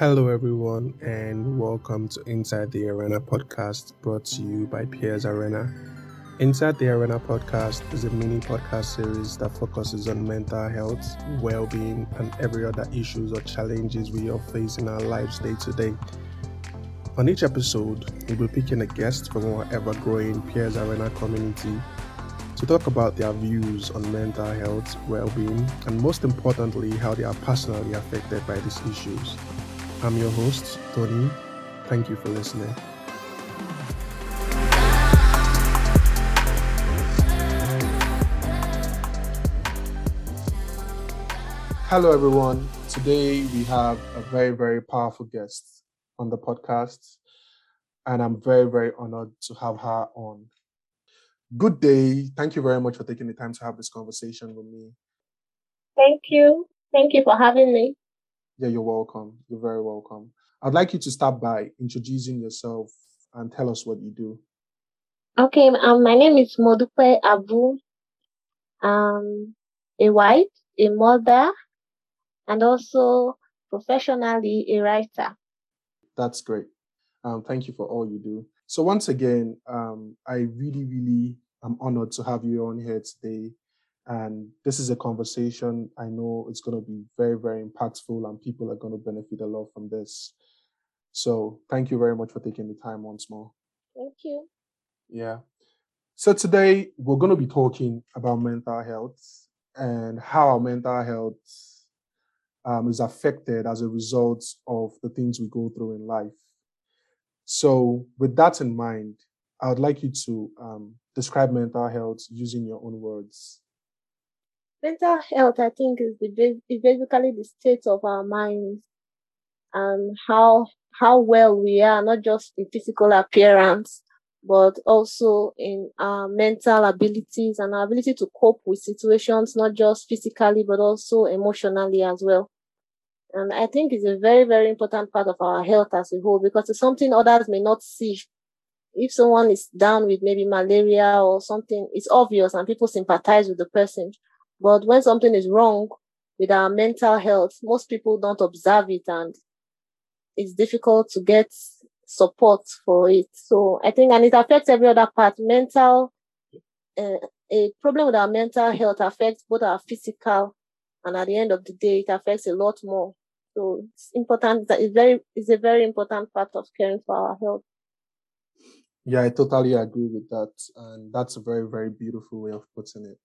Hello, everyone, and welcome to Inside the Arena podcast brought to you by Piers Arena. Inside the Arena podcast is a mini podcast series that focuses on mental health, well being, and every other issues or challenges we all face in our lives day to day. On each episode, we'll be picking a guest from our ever growing Piers Arena community to talk about their views on mental health, well being, and most importantly, how they are personally affected by these issues. I'm your host, Tony. Thank you for listening. Hello, everyone. Today we have a very, very powerful guest on the podcast, and I'm very, very honored to have her on. Good day. Thank you very much for taking the time to have this conversation with me. Thank you. Thank you for having me. Yeah, you're welcome. You're very welcome. I'd like you to start by introducing yourself and tell us what you do. Okay, um, my name is Modupe Abu. Um, a wife, a mother, and also professionally a writer. That's great. Um, thank you for all you do. So once again, um, I really, really am honored to have you on here today and this is a conversation I know it's going to be very, very impactful and people are going to benefit a lot from this. So thank you very much for taking the time once more. Thank you. Yeah. So today we're going to be talking about mental health and how our mental health um, is affected as a result of the things we go through in life. So, with that in mind, I would like you to um, describe mental health using your own words. Mental health, I think, is the is basically the state of our minds and how how well we are, not just in physical appearance, but also in our mental abilities and our ability to cope with situations, not just physically, but also emotionally as well. And I think it's a very, very important part of our health as a whole because it's something others may not see. If someone is down with maybe malaria or something, it's obvious and people sympathize with the person. But when something is wrong with our mental health, most people don't observe it and it's difficult to get support for it. So I think, and it affects every other part. Mental, uh, a problem with our mental health affects both our physical and at the end of the day, it affects a lot more. So it's important that it's very, it's a very important part of caring for our health. Yeah, I totally agree with that. And that's a very, very beautiful way of putting it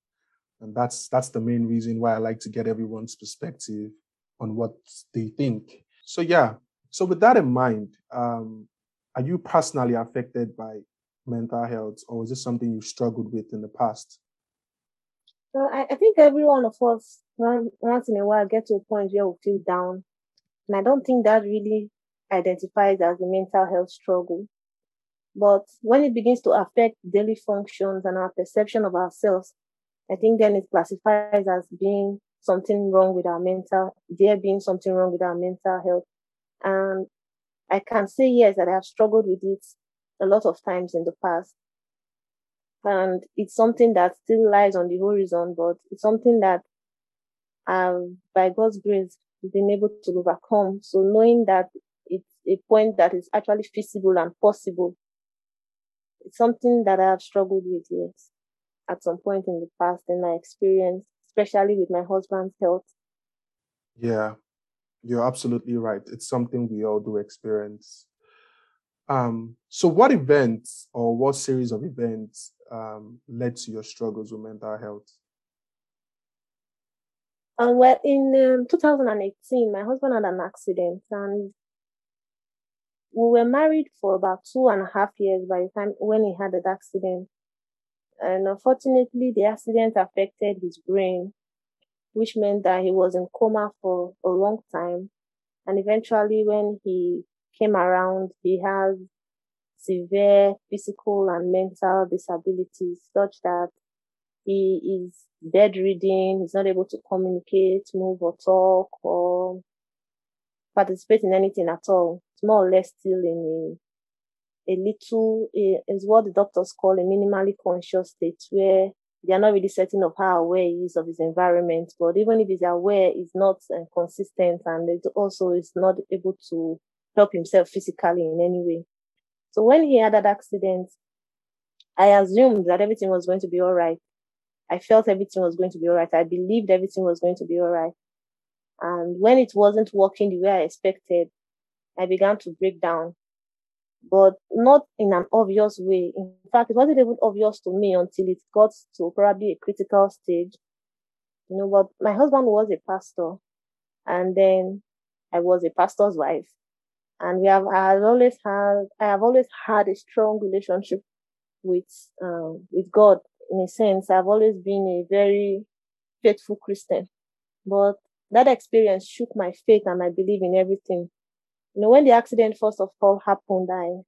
and that's that's the main reason why i like to get everyone's perspective on what they think. So yeah. So with that in mind um, are you personally affected by mental health or is this something you've struggled with in the past? Well i, I think every one of us once in a while get to a point where we feel down. And i don't think that really identifies as a mental health struggle. But when it begins to affect daily functions and our perception of ourselves I think then it classifies as being something wrong with our mental, there being something wrong with our mental health. And I can say yes that I have struggled with it a lot of times in the past. And it's something that still lies on the horizon, but it's something that I've, by God's grace, been able to overcome. So knowing that it's a point that is actually feasible and possible, it's something that I have struggled with, yes at some point in the past in my experience, especially with my husband's health. Yeah, you're absolutely right. It's something we all do experience. Um, so, what events or what series of events um, led to your struggles with mental health? Uh, well, in um, 2018, my husband had an accident, and we were married for about two and a half years by the time when he had that accident. And unfortunately, the accident affected his brain, which meant that he was in coma for a long time. And eventually, when he came around, he has severe physical and mental disabilities such that he is bedridden, he's not able to communicate, move or talk or participate in anything at all. It's more or less still in a little is what the doctors call a minimally conscious state where they are not really certain of how aware he is of his environment. But even if he's aware, he's not uh, consistent and it also is not able to help himself physically in any way. So when he had that accident, I assumed that everything was going to be all right. I felt everything was going to be all right. I believed everything was going to be all right. And when it wasn't working the way I expected, I began to break down, but not in an obvious way. In fact, it wasn't even obvious to me until it got to probably a critical stage. You know, but my husband was a pastor, and then I was a pastor's wife, and we have I have always had I have always had a strong relationship with um, with God. In a sense, I've always been a very faithful Christian, but that experience shook my faith and my belief in everything. You know, when the accident first of all happened, I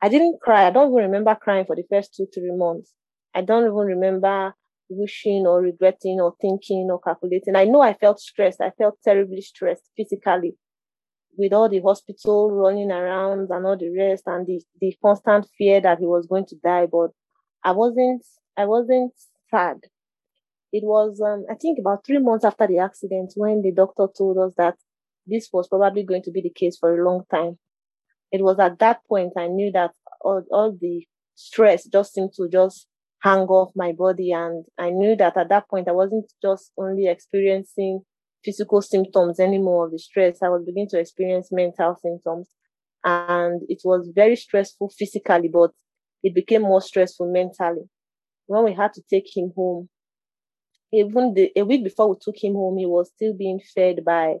I didn't cry. I don't even remember crying for the first two, three months. I don't even remember wishing or regretting or thinking or calculating. I know I felt stressed. I felt terribly stressed physically with all the hospital running around and all the rest and the, the constant fear that he was going to die. But I wasn't, I wasn't sad. It was, um, I think about three months after the accident when the doctor told us that this was probably going to be the case for a long time. It was at that point I knew that all, all the stress just seemed to just hang off my body. And I knew that at that point I wasn't just only experiencing physical symptoms anymore of the stress. I was beginning to experience mental symptoms. And it was very stressful physically, but it became more stressful mentally. When we had to take him home, even the, a week before we took him home, he was still being fed by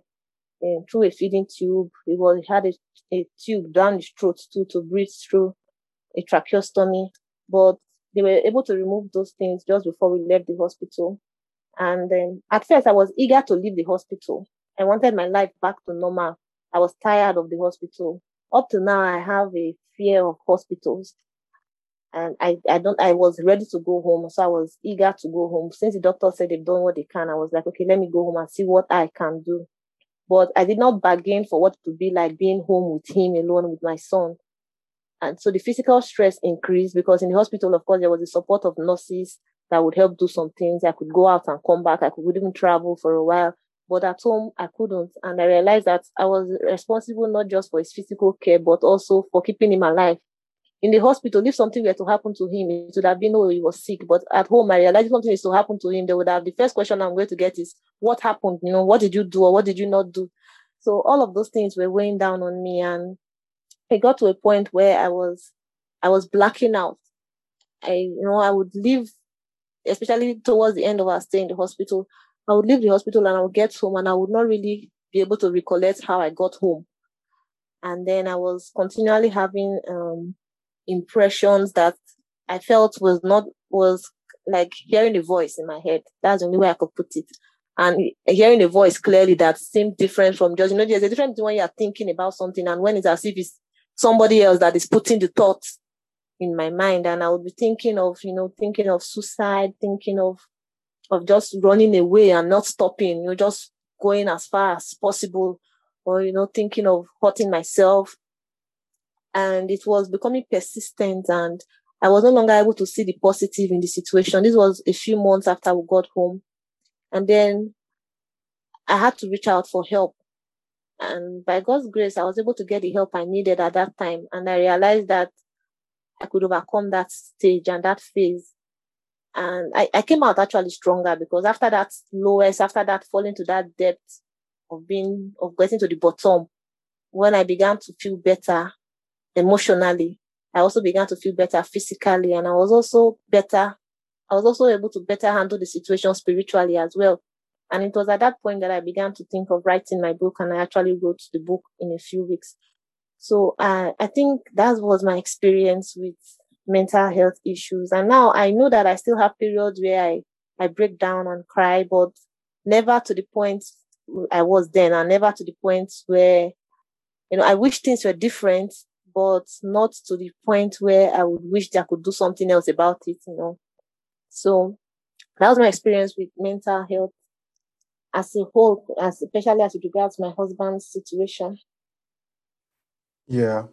um, through a feeding tube. He was had a, a tube down his throat too to breathe through a tracheostomy. But they were able to remove those things just before we left the hospital. And then at first I was eager to leave the hospital. I wanted my life back to normal. I was tired of the hospital. Up to now, I have a fear of hospitals. And I, I don't, I was ready to go home. So I was eager to go home. Since the doctor said they've done what they can, I was like, okay, let me go home and see what I can do. But I did not bargain for what it would be like being home with him alone with my son. And so the physical stress increased because in the hospital, of course, there was the support of nurses that would help do some things. I could go out and come back. I could even travel for a while. But at home, I couldn't. And I realized that I was responsible not just for his physical care, but also for keeping him alive. In the hospital, if something were to happen to him, it would have been, oh, he was sick. But at home, I realized something is to happen to him, they would have the first question I'm going to get is, what happened? You know, what did you do or what did you not do? So all of those things were weighing down on me. And it got to a point where I was, I was blacking out. I, you know, I would leave, especially towards the end of our stay in the hospital. I would leave the hospital and I would get home and I would not really be able to recollect how I got home. And then I was continually having um, impressions that I felt was not was like hearing a voice in my head. That's the only way I could put it and hearing a voice clearly that seemed different from just, you know, there's a difference when you're thinking about something and when it's as if it's somebody else that is putting the thoughts in my mind. And I would be thinking of, you know, thinking of suicide, thinking of, of just running away and not stopping, you know, just going as far as possible or, you know, thinking of hurting myself. And it was becoming persistent and I was no longer able to see the positive in the situation. This was a few months after we got home. And then I had to reach out for help. And by God's grace, I was able to get the help I needed at that time. And I realized that I could overcome that stage and that phase. And I, I came out actually stronger because after that lowest, after that falling to that depth of being, of getting to the bottom, when I began to feel better emotionally, I also began to feel better physically. And I was also better I was also able to better handle the situation spiritually as well. And it was at that point that I began to think of writing my book, and I actually wrote the book in a few weeks. So uh, I think that was my experience with mental health issues. And now I know that I still have periods where I, I break down and cry, but never to the point I was then, and never to the point where, you know, I wish things were different, but not to the point where I would wish I could do something else about it, you know. So that was my experience with mental health as a whole, as especially as it regards my husband's situation. Yeah,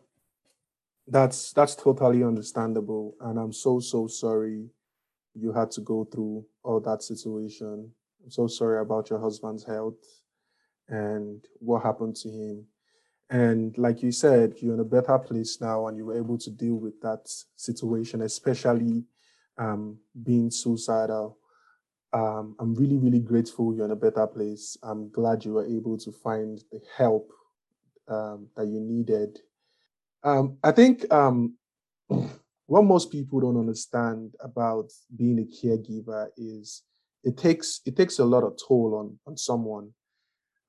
that's that's totally understandable, and I'm so so sorry you had to go through all that situation. I'm so sorry about your husband's health and what happened to him. And like you said, you're in a better place now and you were able to deal with that situation, especially um, being suicidal. Um, I'm really, really grateful you're in a better place. I'm glad you were able to find the help um, that you needed. Um, I think um, what most people don't understand about being a caregiver is it takes it takes a lot of toll on on someone.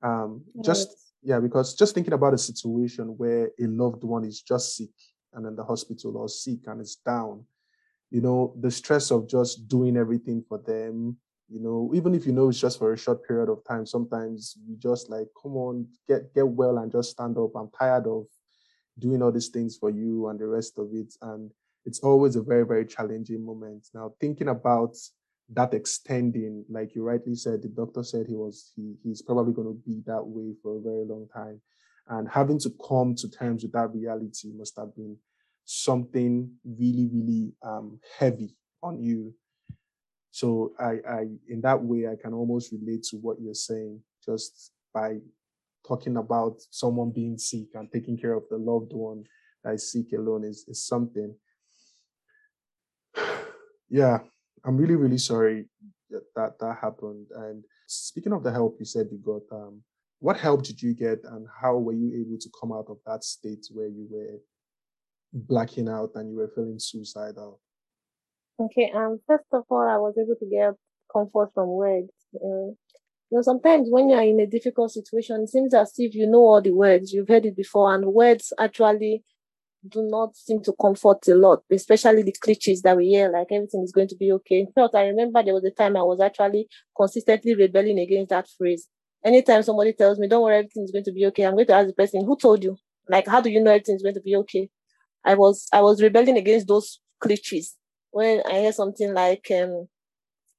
Um, just yeah, because just thinking about a situation where a loved one is just sick and in the hospital or sick and is down, you know, the stress of just doing everything for them, you know, even if you know it's just for a short period of time, sometimes you just like, come on, get get well and just stand up. I'm tired of doing all these things for you and the rest of it. And it's always a very, very challenging moment. Now, thinking about that extending, like you rightly said, the doctor said he was he he's probably going to be that way for a very long time. And having to come to terms with that reality must have been something really, really um, heavy on you. So I, I, in that way, I can almost relate to what you're saying just by talking about someone being sick and taking care of the loved one that is sick alone is, is something. yeah, I'm really, really sorry that, that that happened. And speaking of the help you said you got, um, what help did you get and how were you able to come out of that state where you were blacking out and you were feeling suicidal? Okay, um, first of all, I was able to get comfort from words. Uh, you know, sometimes when you're in a difficult situation, it seems as if you know all the words, you've heard it before, and words actually do not seem to comfort a lot, especially the cliches that we hear, like everything is going to be okay. In fact, I remember there was a time I was actually consistently rebelling against that phrase. Anytime somebody tells me, don't worry, everything is going to be okay, I'm going to ask the person, who told you? Like, how do you know everything is going to be okay? I was, I was rebelling against those cliches. When I hear something like, um,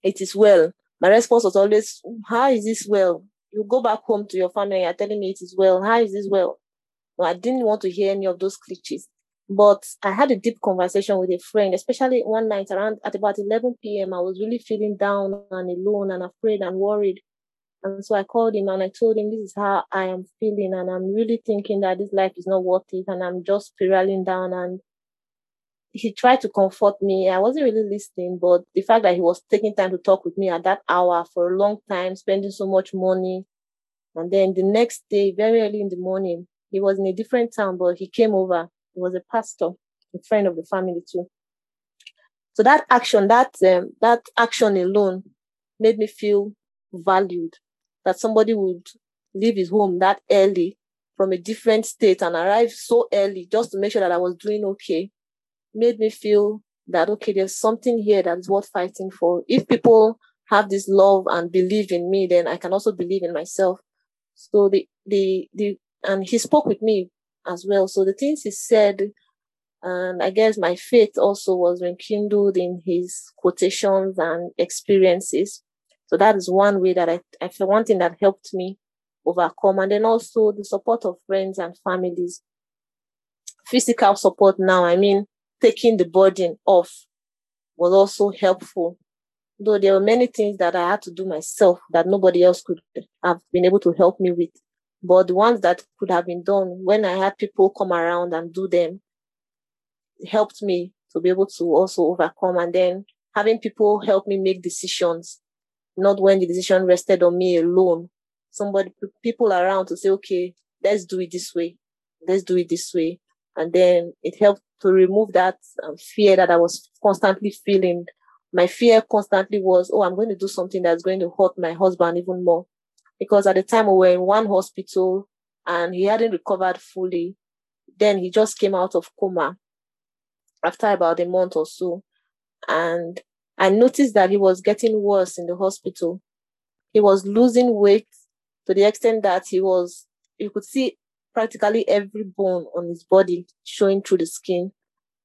it is well, my response was always, how is this well? You go back home to your family, you're telling me it is well. How is this well? I didn't want to hear any of those cliches. But I had a deep conversation with a friend, especially one night around at about 11 p.m. I was really feeling down and alone and afraid and worried. And so I called him and I told him, This is how I am feeling. And I'm really thinking that this life is not worth it. And I'm just spiraling down. And he tried to comfort me. I wasn't really listening, but the fact that he was taking time to talk with me at that hour for a long time, spending so much money. And then the next day, very early in the morning, he was in a different town, but he came over. He was a pastor, a friend of the family too. So that action, that um, that action alone made me feel valued. That somebody would leave his home that early from a different state and arrive so early just to make sure that I was doing okay made me feel that okay, there's something here that is worth fighting for. If people have this love and believe in me, then I can also believe in myself. So the the the and he spoke with me as well. So the things he said, and I guess my faith also was rekindled in his quotations and experiences. So that is one way that I, I feel one thing that helped me overcome. And then also the support of friends and families. Physical support now, I mean, taking the burden off was also helpful. Though there were many things that I had to do myself that nobody else could have been able to help me with. But the ones that could have been done when I had people come around and do them helped me to be able to also overcome. And then having people help me make decisions, not when the decision rested on me alone. Somebody, people around to say, okay, let's do it this way. Let's do it this way. And then it helped to remove that um, fear that I was constantly feeling. My fear constantly was, oh, I'm going to do something that's going to hurt my husband even more because at the time we were in one hospital and he hadn't recovered fully. Then he just came out of coma after about a month or so. And I noticed that he was getting worse in the hospital. He was losing weight to the extent that he was, you could see practically every bone on his body showing through the skin.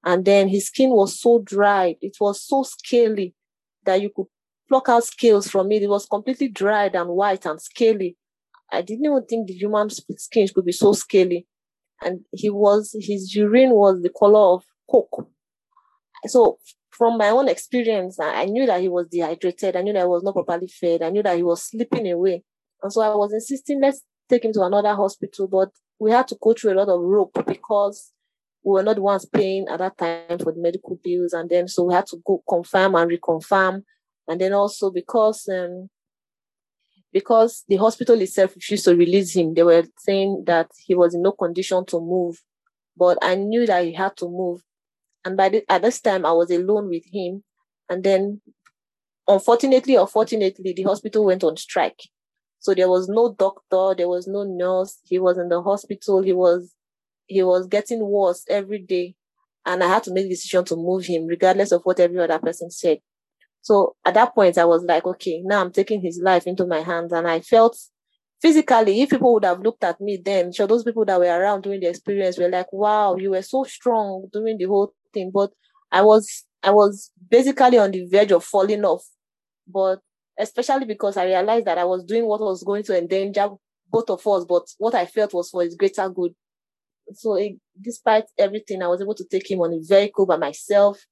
And then his skin was so dry. It was so scaly that you could pluck out scales from it. It was completely dried and white and scaly. I didn't even think the human skin could be so scaly. And he was, his urine was the color of coke. So from my own experience, I knew that he was dehydrated. I knew that he was not properly fed. I knew that he was slipping away. And so I was insisting, let's take him to another hospital. But we had to go through a lot of rope because we were not the ones paying at that time for the medical bills. And then so we had to go confirm and reconfirm. And then also because um, because the hospital itself refused to release him, they were saying that he was in no condition to move. But I knew that he had to move. And by the, at this time, I was alone with him. And then, unfortunately or fortunately, the hospital went on strike. So there was no doctor, there was no nurse. He was in the hospital. He was he was getting worse every day. And I had to make the decision to move him, regardless of what every other person said. So at that point, I was like, okay, now I'm taking his life into my hands. And I felt physically, if people would have looked at me then, sure, those people that were around during the experience were like, wow, you were so strong during the whole thing. But I was, I was basically on the verge of falling off. But especially because I realized that I was doing what was going to endanger both of us, but what I felt was for his greater good. So it, despite everything, I was able to take him on a vehicle by myself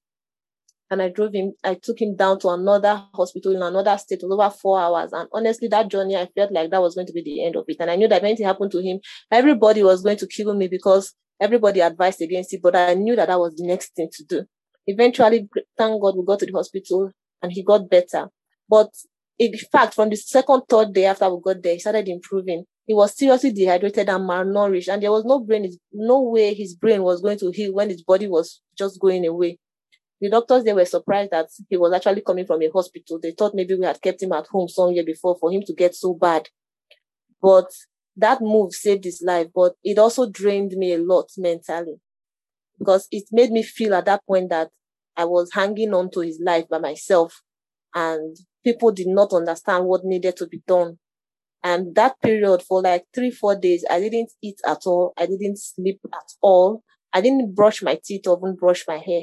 and I drove him, I took him down to another hospital in another state. It over four hours. And honestly, that journey, I felt like that was going to be the end of it. And I knew that if anything happened to him, everybody was going to kill me because everybody advised against it. But I knew that that was the next thing to do. Eventually, thank God, we got to the hospital and he got better. But in fact, from the second, third day after we got there, he started improving. He was seriously dehydrated and malnourished, and there was no brain, no way his brain was going to heal when his body was just going away. The doctors, they were surprised that he was actually coming from a hospital. They thought maybe we had kept him at home some year before for him to get so bad. But that move saved his life, but it also drained me a lot mentally because it made me feel at that point that I was hanging on to his life by myself and people did not understand what needed to be done. And that period for like three, four days, I didn't eat at all. I didn't sleep at all. I didn't brush my teeth or even brush my hair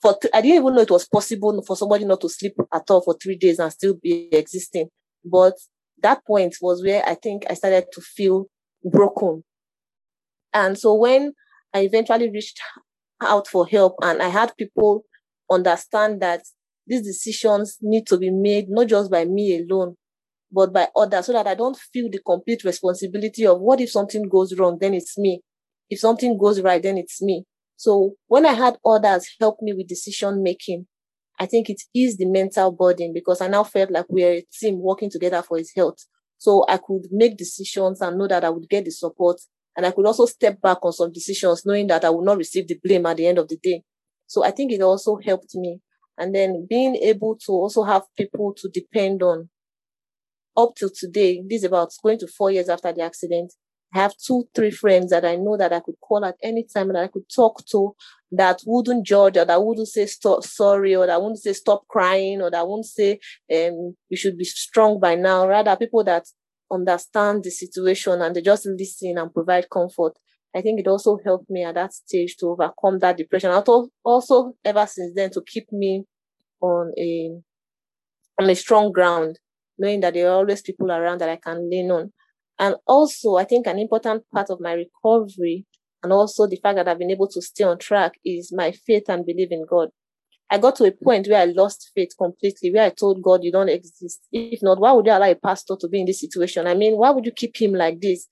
for th- I didn't even know it was possible for somebody not to sleep at all for three days and still be existing. But that point was where I think I started to feel broken. And so when I eventually reached out for help and I had people understand that these decisions need to be made not just by me alone, but by others so that I don't feel the complete responsibility of what if something goes wrong, then it's me. If something goes right, then it's me. So when I had others help me with decision making, I think it eased the mental burden because I now felt like we are a team working together for his health. So I could make decisions and know that I would get the support. And I could also step back on some decisions knowing that I would not receive the blame at the end of the day. So I think it also helped me. And then being able to also have people to depend on up till today, this is about going to four years after the accident. I have two, three friends that I know that I could call at any time that I could talk to that wouldn't judge or that wouldn't say stop sorry or that wouldn't say stop crying or that wouldn't say um you should be strong by now. Rather people that understand the situation and they just listen and provide comfort. I think it also helped me at that stage to overcome that depression. Also, also ever since then to keep me on a on a strong ground, knowing that there are always people around that I can lean on. And also, I think an important mm. part of my recovery and also the fact that I've been able to stay on track is my faith and belief in God. I got to a point where I lost faith completely, where I told God, You don't exist. If not, why would you allow a pastor to be in this situation? I mean, why would you keep him like this?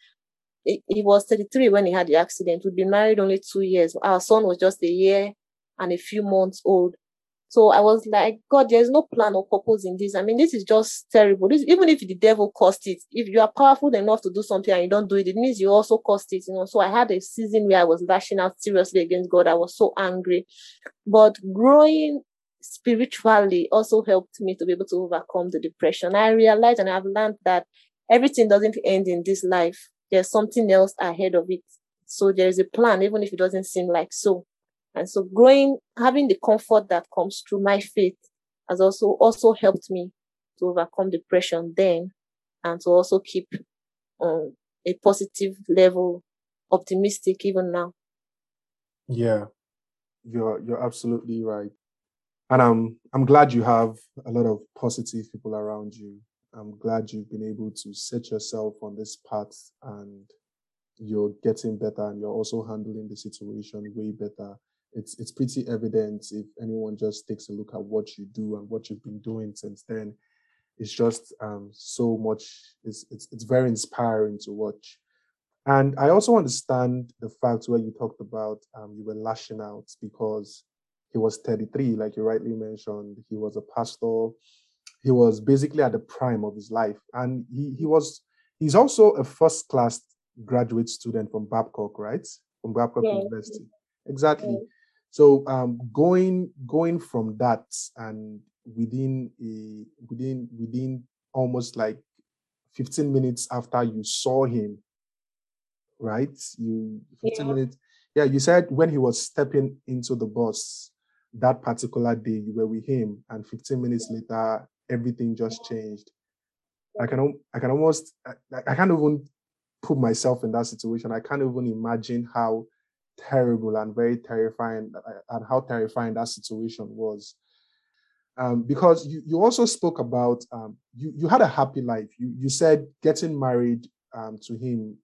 He was 33 when he had the accident. We'd been married only two years. Our son was just a year and a few months old. So I was like, God, there's no plan or purpose in this. I mean, this is just terrible. This, even if the devil caused it, if you are powerful enough to do something and you don't do it, it means you also caused it. You know. So I had a season where I was lashing out seriously against God. I was so angry, but growing spiritually also helped me to be able to overcome the depression. I realized and I've learned that everything doesn't end in this life. There's something else ahead of it. So there is a plan, even if it doesn't seem like so. And so growing, having the comfort that comes through my faith has also, also helped me to overcome depression then and to also keep um, a positive level, optimistic even now. Yeah, you're, you're absolutely right. And I'm, I'm glad you have a lot of positive people around you. I'm glad you've been able to set yourself on this path and you're getting better and you're also handling the situation way better it's it's pretty evident if anyone just takes a look at what you do and what you've been doing since then. It's just um, so much. It's, it's it's very inspiring to watch. And I also understand the fact where you talked about um, you were lashing out because he was 33, like you rightly mentioned. He was a pastor. He was basically at the prime of his life, and he he was he's also a first class graduate student from Babcock, right? From Babcock yeah. University. Exactly. Yeah. So um, going going from that and within a within within almost like 15 minutes after you saw him, right? You 15 yeah. minutes. Yeah, you said when he was stepping into the bus that particular day, you were with him, and 15 minutes later, everything just changed. I can I can almost I, I can't even put myself in that situation. I can't even imagine how terrible and very terrifying and how terrifying that situation was. Um, because you, you also spoke about um, you you had a happy life. You you said getting married um, to him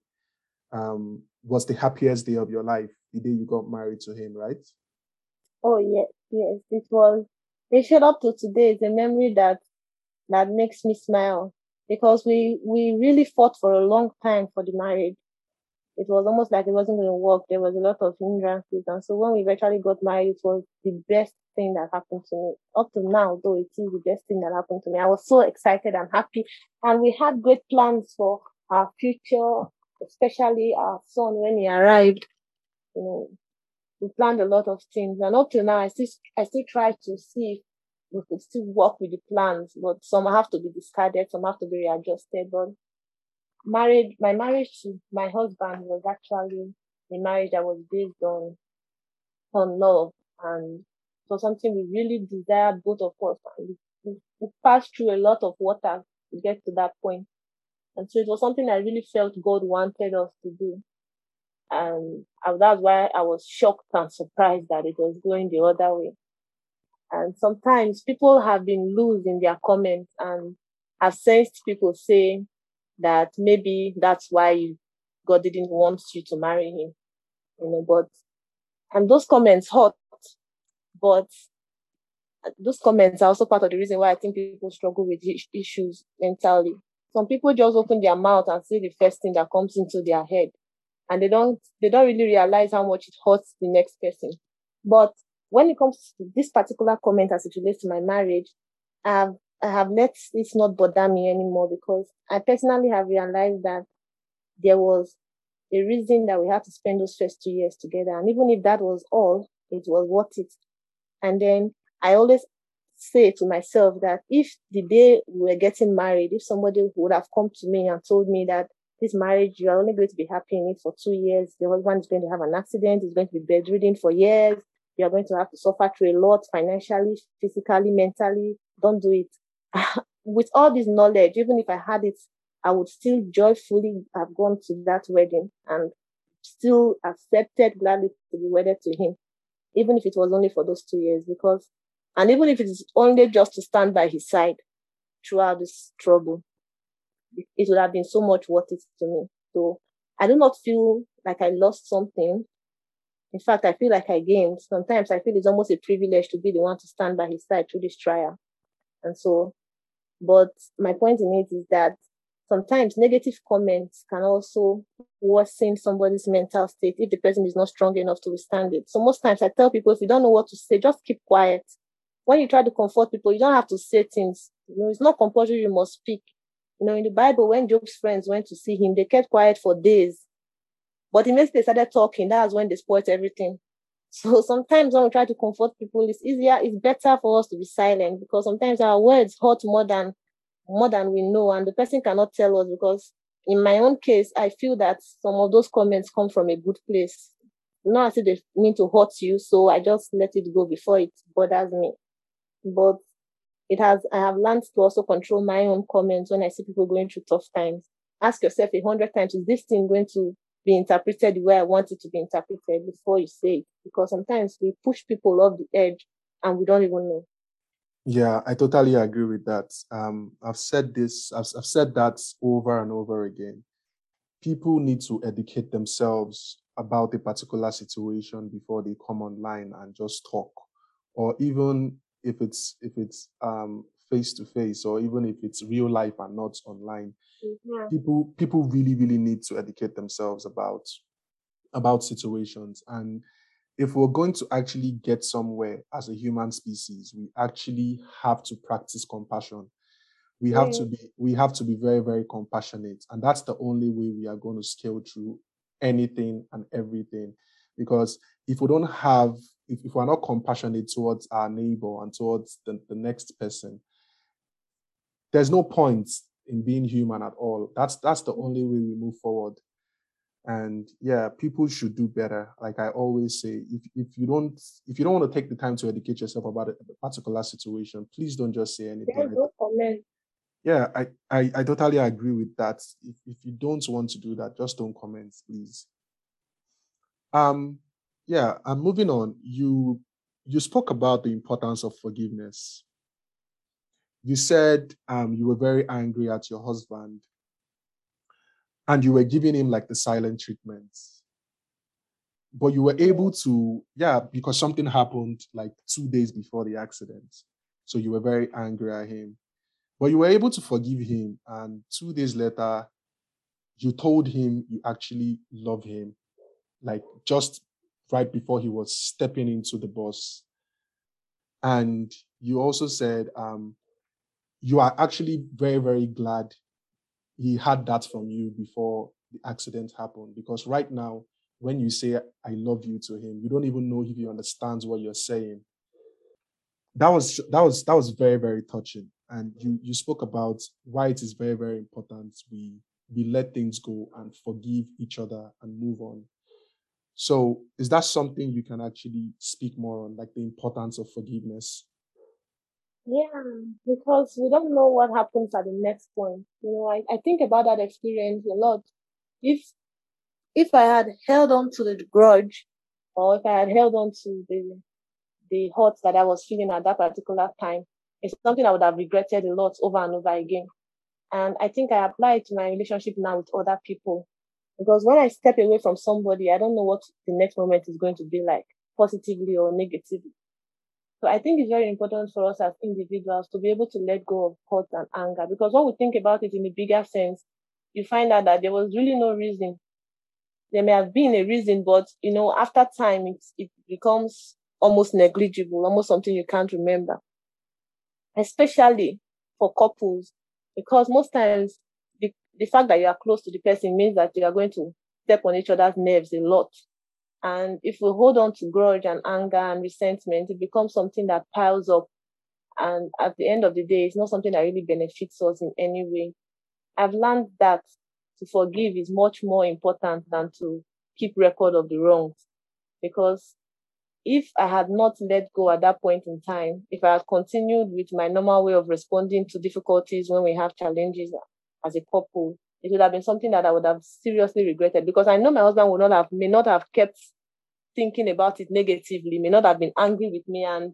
um, was the happiest day of your life. The day you got married to him, right? Oh yes, yes. It was. It showed up to today. It's a memory that that makes me smile because we we really fought for a long time for the marriage. It was almost like it wasn't going to work. There was a lot of hindrances, and so when we eventually got married, it was the best thing that happened to me. Up to now, though, it is the best thing that happened to me. I was so excited and happy, and we had great plans for our future, especially our son when he arrived. You know, we planned a lot of things, and up to now, I still I still try to see if we could still work with the plans, but some have to be discarded, some have to be readjusted. But marriage, my marriage to my husband was actually a marriage that was based on on love, and for something we really desired both of us. And we, we passed through a lot of water to get to that point, and so it was something I really felt God wanted us to do. And that's why I was shocked and surprised that it was going the other way. And sometimes people have been loose in their comments and I've sensed people say that maybe that's why God didn't want you to marry him. You know, but and those comments hurt, but those comments are also part of the reason why I think people struggle with issues mentally. Some people just open their mouth and say the first thing that comes into their head, and they don't they don't really realize how much it hurts the next person. But when it comes to this particular comment as it relates to my marriage, I've, I have let it not bother me anymore because I personally have realized that there was a reason that we had to spend those first two years together. And even if that was all, it was worth it. And then I always say to myself that if the day we were getting married, if somebody would have come to me and told me that this marriage, you are only going to be happy in it for two years, the husband is going to have an accident, he's going to be bedridden for years, you're going to have to suffer through a lot financially, physically, mentally. Don't do it. With all this knowledge, even if I had it, I would still joyfully have gone to that wedding and still accepted gladly to be wedded to him, even if it was only for those two years. Because, and even if it's only just to stand by his side throughout this trouble, it would have been so much worth it to me. So I do not feel like I lost something in fact, I feel like I gained. Sometimes I feel it's almost a privilege to be the one to stand by his side through this trial. And so, but my point in it is that sometimes negative comments can also worsen somebody's mental state if the person is not strong enough to withstand it. So most times I tell people, if you don't know what to say, just keep quiet. When you try to comfort people, you don't have to say things. You know, it's not compulsory you must speak. You know, in the Bible, when Job's friends went to see him, they kept quiet for days but immediately they started talking, that's when they spoiled everything. So sometimes when we try to comfort people, it's easier, it's better for us to be silent because sometimes our words hurt more than more than we know, and the person cannot tell us because in my own case, I feel that some of those comments come from a good place. Not as if they mean to hurt you, so I just let it go before it bothers me. But it has I have learned to also control my own comments when I see people going through tough times. Ask yourself a hundred times, is this thing going to be interpreted the way I want it to be interpreted before you say it. Because sometimes we push people off the edge and we don't even know. Yeah, I totally agree with that. Um, I've said this, I've, I've said that over and over again. People need to educate themselves about a particular situation before they come online and just talk, or even if it's if it's um face to face or even if it's real life and not online mm-hmm. people people really really need to educate themselves about about situations. And if we're going to actually get somewhere as a human species we actually have to practice compassion. We have to be we have to be very very compassionate. And that's the only way we are going to scale through anything and everything. Because if we don't have if, if we're not compassionate towards our neighbor and towards the, the next person there's no point in being human at all. That's that's the only way we move forward. And yeah people should do better. Like i always say if, if you don't if you don't want to take the time to educate yourself about a, particular situation please don't just say anything. Yeah, no comment. yeah I, I i totally agree with that. If, if you don't want to do that just don't comment please. Um yeah and moving on you you spoke about the importance of forgiveness you said um, you were very angry at your husband and you were giving him like the silent treatment but you were able to yeah because something happened like two days before the accident. So you were very angry at him. But you were able to forgive him and two days later you told him you actually love him like just right before he was stepping into the bus. And you also said um, you are actually very, very glad he had that from you before the accident happened. Because right now, when you say, I love you to him, you don't even know if he understands what you're saying. That was that was that was very, very touching. And you you spoke about why it is very, very important we we let things go and forgive each other and move on. So is that something you can actually speak more on, like the importance of forgiveness? Yeah, because we don't know what happens at the next point. You know, I, I think about that experience a lot. If if I had held on to the grudge or if I had held on to the the hurt that I was feeling at that particular time, it's something I would have regretted a lot over and over again. And I think I apply it to my relationship now with other people. Because when I step away from somebody, I don't know what the next moment is going to be like, positively or negatively. So I think it's very important for us as individuals to be able to let go of hurt and anger because when we think about it in a bigger sense, you find out that there was really no reason. There may have been a reason, but you know, after time, it, it becomes almost negligible, almost something you can't remember. Especially for couples, because most times the, the fact that you are close to the person means that you are going to step on each other's nerves a lot. And if we hold on to grudge and anger and resentment, it becomes something that piles up. And at the end of the day, it's not something that really benefits us in any way. I've learned that to forgive is much more important than to keep record of the wrongs. Because if I had not let go at that point in time, if I had continued with my normal way of responding to difficulties when we have challenges as a couple, it would have been something that I would have seriously regretted because I know my husband would not have may not have kept thinking about it negatively, may not have been angry with me and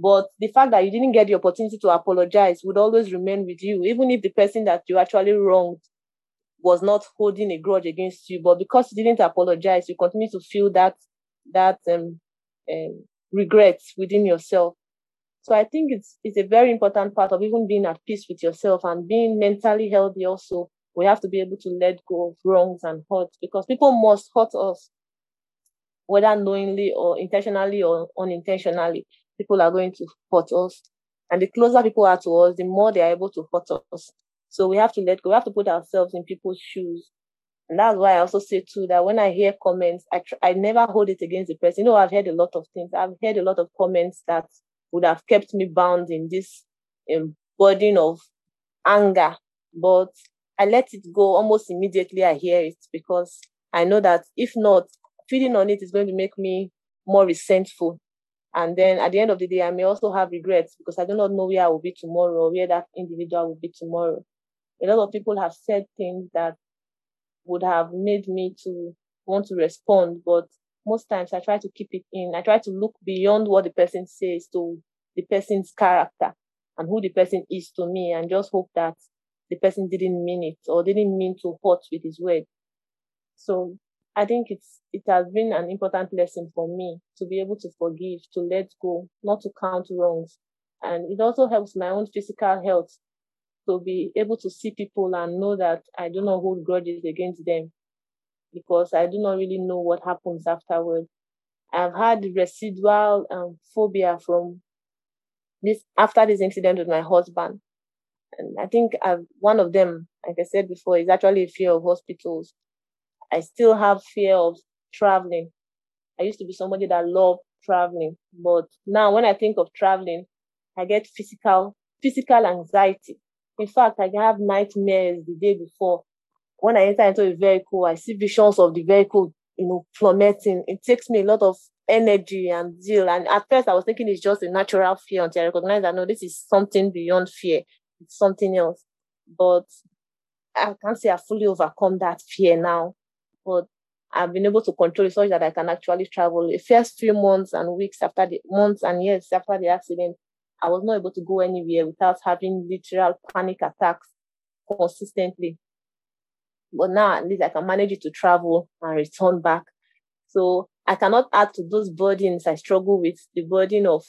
but the fact that you didn't get the opportunity to apologize would always remain with you, even if the person that you actually wronged was not holding a grudge against you. But because you didn't apologize, you continue to feel that that um, um, regret within yourself. So I think it's it's a very important part of even being at peace with yourself and being mentally healthy also we have to be able to let go of wrongs and hurt because people must hurt us, whether knowingly or intentionally or unintentionally. People are going to hurt us. And the closer people are to us, the more they are able to hurt us. So we have to let go. We have to put ourselves in people's shoes. And that's why I also say too that when I hear comments, I tr- I never hold it against the person. You know, I've heard a lot of things. I've heard a lot of comments that would have kept me bound in this um, burden of anger. But I let it go almost immediately I hear it because I know that if not, feeding on it is going to make me more resentful. And then at the end of the day, I may also have regrets because I do not know where I will be tomorrow or where that individual will be tomorrow. A lot of people have said things that would have made me to want to respond, but most times I try to keep it in. I try to look beyond what the person says to the person's character and who the person is to me and just hope that the person didn't mean it or didn't mean to hurt with his word. So I think it's it has been an important lesson for me to be able to forgive, to let go, not to count wrongs. And it also helps my own physical health to be able to see people and know that I do not hold grudges against them because I do not really know what happens afterward. I've had residual um, phobia from this after this incident with my husband. And I think I've, one of them, like I said before, is actually a fear of hospitals. I still have fear of traveling. I used to be somebody that loved traveling, but now when I think of traveling, I get physical physical anxiety. In fact, I have nightmares the day before. When I enter into a vehicle, I see visions of the vehicle, you know, plummeting. It takes me a lot of energy and zeal. And at first, I was thinking it's just a natural fear until I recognized that no, this is something beyond fear. Something else. But I can't say I fully overcome that fear now. But I've been able to control it such that I can actually travel. The first few months and weeks after the months and years after the accident, I was not able to go anywhere without having literal panic attacks consistently. But now at least I can manage it to travel and return back. So I cannot add to those burdens I struggle with, the burden of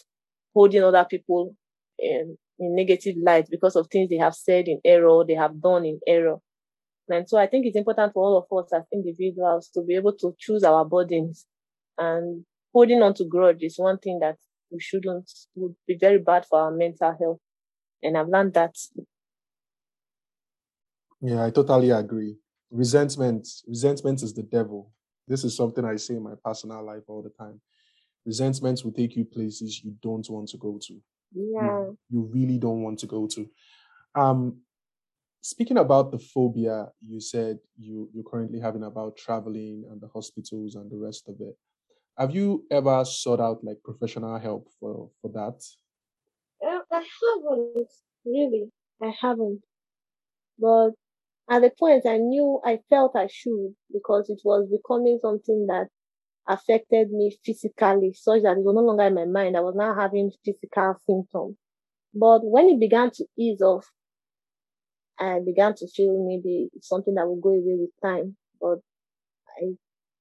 holding other people in, in negative light because of things they have said in error, they have done in error. And so I think it's important for all of us as individuals to be able to choose our burdens. And holding on to grudge is one thing that we shouldn't, would be very bad for our mental health. And I've learned that. Yeah, I totally agree. Resentment, resentment is the devil. This is something I say in my personal life all the time. Resentment will take you places you don't want to go to. Yeah. You, you really don't want to go to. Um, speaking about the phobia you said you you're currently having about traveling and the hospitals and the rest of it have you ever sought out like professional help for for that uh, i haven't really i haven't but at the point i knew i felt i should because it was becoming something that affected me physically such that it was no longer in my mind i was now having physical symptoms but when it began to ease off I began to feel maybe it's something that will go away with time, but I,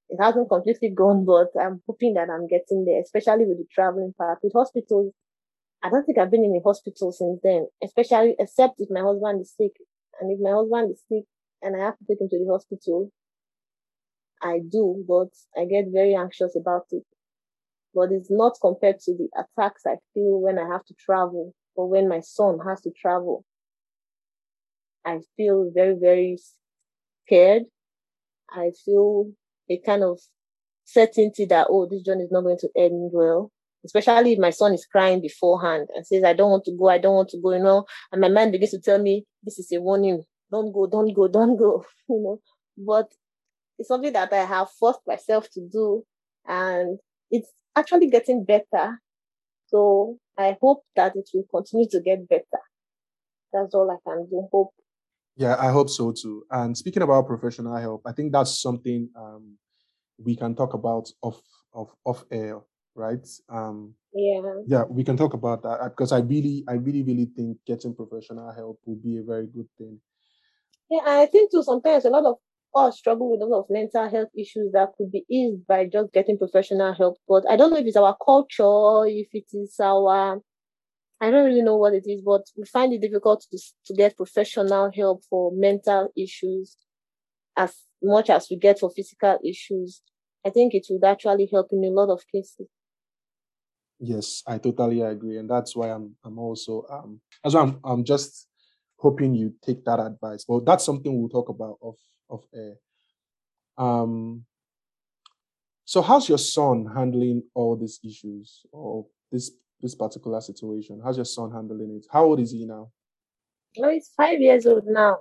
it hasn't completely gone, but I'm hoping that I'm getting there, especially with the traveling part. With hospitals, I don't think I've been in a hospital since then, especially except if my husband is sick. And if my husband is sick and I have to take him to the hospital, I do, but I get very anxious about it. But it's not compared to the attacks I feel when I have to travel or when my son has to travel. I feel very, very scared. I feel a kind of certainty that, oh, this journey is not going to end well. Especially if my son is crying beforehand and says, I don't want to go, I don't want to go, you know, and my mind begins to tell me, this is a warning, don't go, don't go, don't go, you know. But it's something that I have forced myself to do, and it's actually getting better. So I hope that it will continue to get better. That's all I can do. Hope yeah, I hope so too. And speaking about professional help, I think that's something um, we can talk about off of off air, right? Um, yeah. Yeah, we can talk about that because I really, I really, really think getting professional help will be a very good thing. Yeah, I think too. Sometimes a lot of us struggle with a lot of mental health issues that could be eased by just getting professional help. But I don't know if it's our culture, if it is our I don't really know what it is, but we find it difficult to, to get professional help for mental issues as much as we get for physical issues. I think it would actually help in a lot of cases. Yes, I totally agree, and that's why I'm I'm also um that's why I'm I'm just hoping you take that advice. But that's something we'll talk about off off air. Um. So, how's your son handling all these issues or this this particular situation? How's your son handling it? How old is he now? Oh, he's five years old now.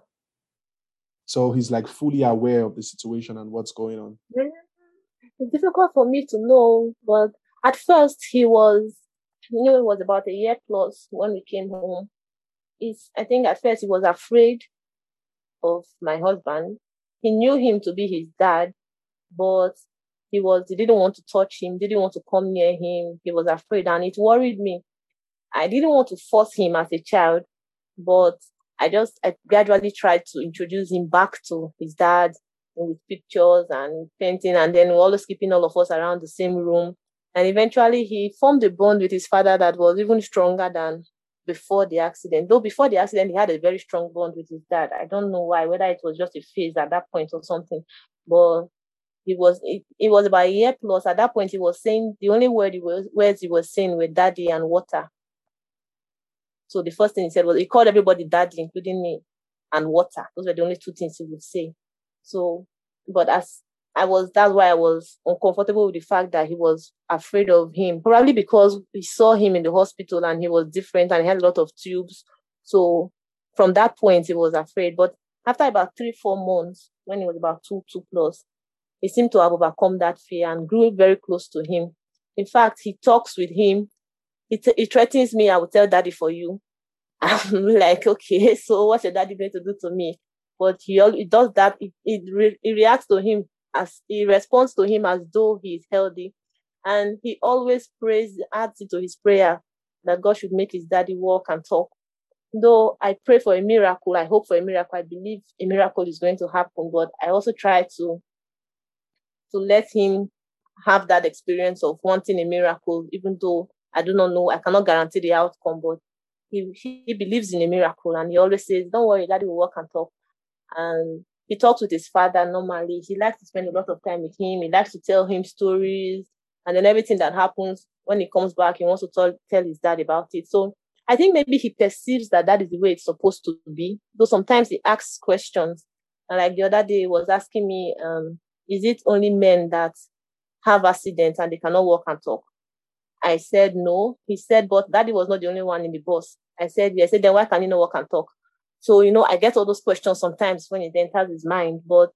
So he's like fully aware of the situation and what's going on. It's difficult for me to know, but at first he was, you know, it was about a year plus when we came home. He's, I think at first he was afraid of my husband. He knew him to be his dad, but he was he didn't want to touch him, didn't want to come near him. He was afraid, and it worried me. I didn't want to force him as a child, but I just I gradually tried to introduce him back to his dad, with pictures and painting, and then we're always keeping all of us around the same room. And eventually, he formed a bond with his father that was even stronger than before the accident. Though before the accident, he had a very strong bond with his dad. I don't know why, whether it was just a phase at that point or something. But it was it, it was about a year plus. At that point, he was saying the only word he was words he was saying were daddy and water. So the first thing he said was he called everybody daddy, including me, and water. Those were the only two things he would say. So, but as I was, that's why I was uncomfortable with the fact that he was afraid of him. Probably because we saw him in the hospital and he was different and he had a lot of tubes. So from that point, he was afraid. But after about three, four months, when he was about two, two plus, he seemed to have overcome that fear and grew very close to him. In fact, he talks with him. He, t- he threatens me, I will tell daddy for you. I'm like, okay, so what's your daddy going to do to me? But he, he does that. It, it, re- it reacts to him as he responds to him as though he is healthy. And he always prays, adds it to his prayer that God should make his daddy walk and talk. Though I pray for a miracle, I hope for a miracle, I believe a miracle is going to happen, but I also try to to let him have that experience of wanting a miracle, even though I do not know, I cannot guarantee the outcome, but he, he believes in a miracle and he always says, Don't worry, daddy will walk and talk. And he talks with his father normally. He likes to spend a lot of time with him. He likes to tell him stories. And then everything that happens when he comes back, he wants to tell, tell his dad about it. So I think maybe he perceives that that is the way it's supposed to be. Though sometimes he asks questions. And like the other day, he was asking me, um, is it only men that have accidents and they cannot walk and talk? I said no. He said, but daddy was not the only one in the bus. I said, yes. I said, then why can he not walk and talk? So, you know, I get all those questions sometimes when it enters his mind, but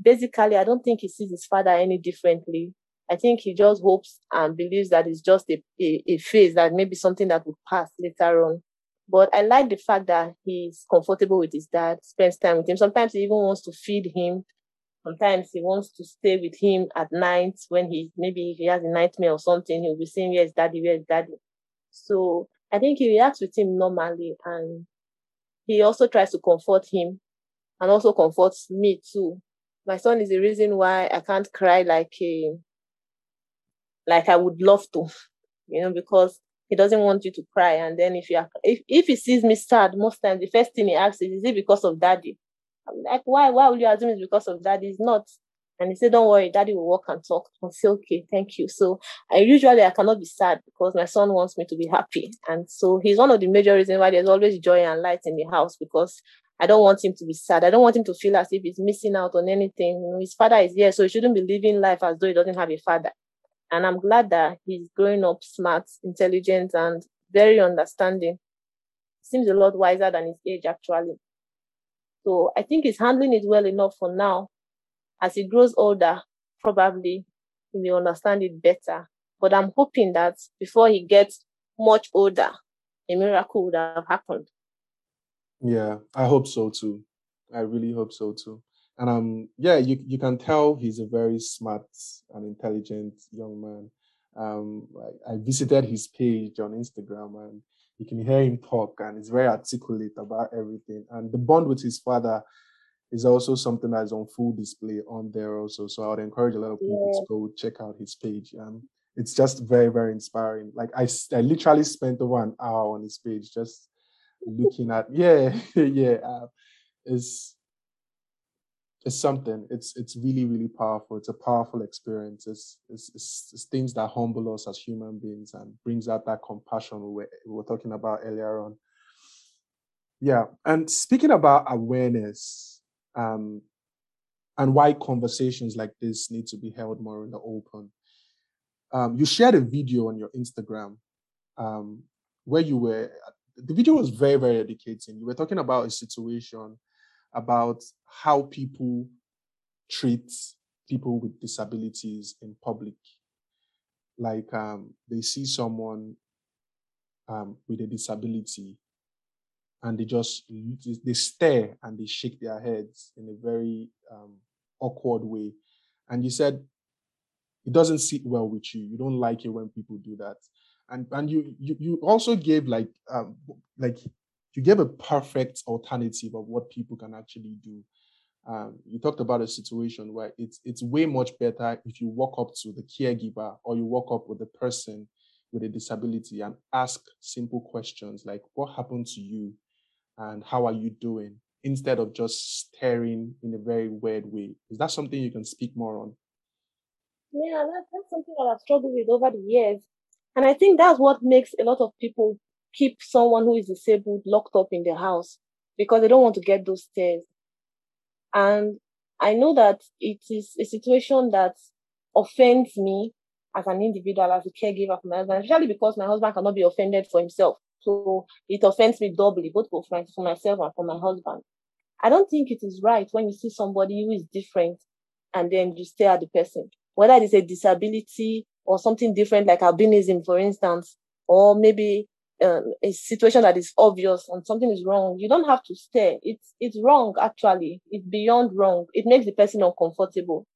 basically, I don't think he sees his father any differently. I think he just hopes and believes that it's just a, a, a phase, that maybe something that will pass later on. But I like the fact that he's comfortable with his dad, spends time with him. Sometimes he even wants to feed him. Sometimes he wants to stay with him at night when he maybe he has a nightmare or something. He'll be saying, Where's daddy? Where's daddy? So I think he reacts with him normally and he also tries to comfort him and also comforts me too. My son is the reason why I can't cry like a like I would love to, you know, because he doesn't want you to cry. And then if you are, if, if he sees me sad, most times the first thing he asks is, is it because of daddy? I'm like, why? Why will you assume it's because of daddy? It's not. And he said, Don't worry, daddy will walk and talk. I'll say, Okay, thank you. So I usually I cannot be sad because my son wants me to be happy. And so he's one of the major reasons why there's always joy and light in the house because I don't want him to be sad. I don't want him to feel as if he's missing out on anything. You know, his father is here, so he shouldn't be living life as though he doesn't have a father. And I'm glad that he's growing up smart, intelligent, and very understanding. Seems a lot wiser than his age, actually. So I think he's handling it well enough for now as he grows older, probably he will understand it better. But I'm hoping that before he gets much older, a miracle would have happened. Yeah, I hope so too. I really hope so too. And um, yeah, you you can tell he's a very smart and intelligent young man. Um, I, I visited his page on Instagram, and you can hear him talk, and he's very articulate about everything. And the bond with his father is also something that's on full display on there also. So I would encourage a lot of people yeah. to go check out his page. And it's just very, very inspiring. Like I, I literally spent over an hour on his page just looking at, yeah, yeah. Uh, it's, it's something. It's it's really really powerful. It's a powerful experience. It's it's, it's, it's things that humble us as human beings and brings out that compassion we were, we were talking about earlier on. Yeah, and speaking about awareness, um, and why conversations like this need to be held more in the open. Um, you shared a video on your Instagram um, where you were, the video was very, very educating. You were talking about a situation about how people treat people with disabilities in public. Like um, they see someone um, with a disability and they just they stare and they shake their heads in a very um, awkward way. And you said it doesn't sit well with you. You don't like it when people do that. And and you you, you also gave like um, like you gave a perfect alternative of what people can actually do. um, you talked about a situation where it's it's way much better if you walk up to the caregiver or you walk up with the person with a disability and ask simple questions like what happened to you and how are you doing instead of just staring in a very weird way. Is that something you can speak more on? Yeah that, that's something that i've struggled with over the years. And i think that's what makes a lot of people keep someone who is disabled locked up in their house because they don't want to get those stares. And I know that it is a situation that offends me as an individual, as a caregiver for my husband, especially because my husband cannot be offended for himself. So it offends me doubly, both for, for myself and for my husband. I don't think it is right when you see somebody who is different and then you stare at the person, whether it is a disability or something different like albinism, for instance, or maybe um, a situation that is obvious and something is wrong, you don't have to stare. It's it's wrong actually. It's beyond wrong. It makes the person uncomfortable,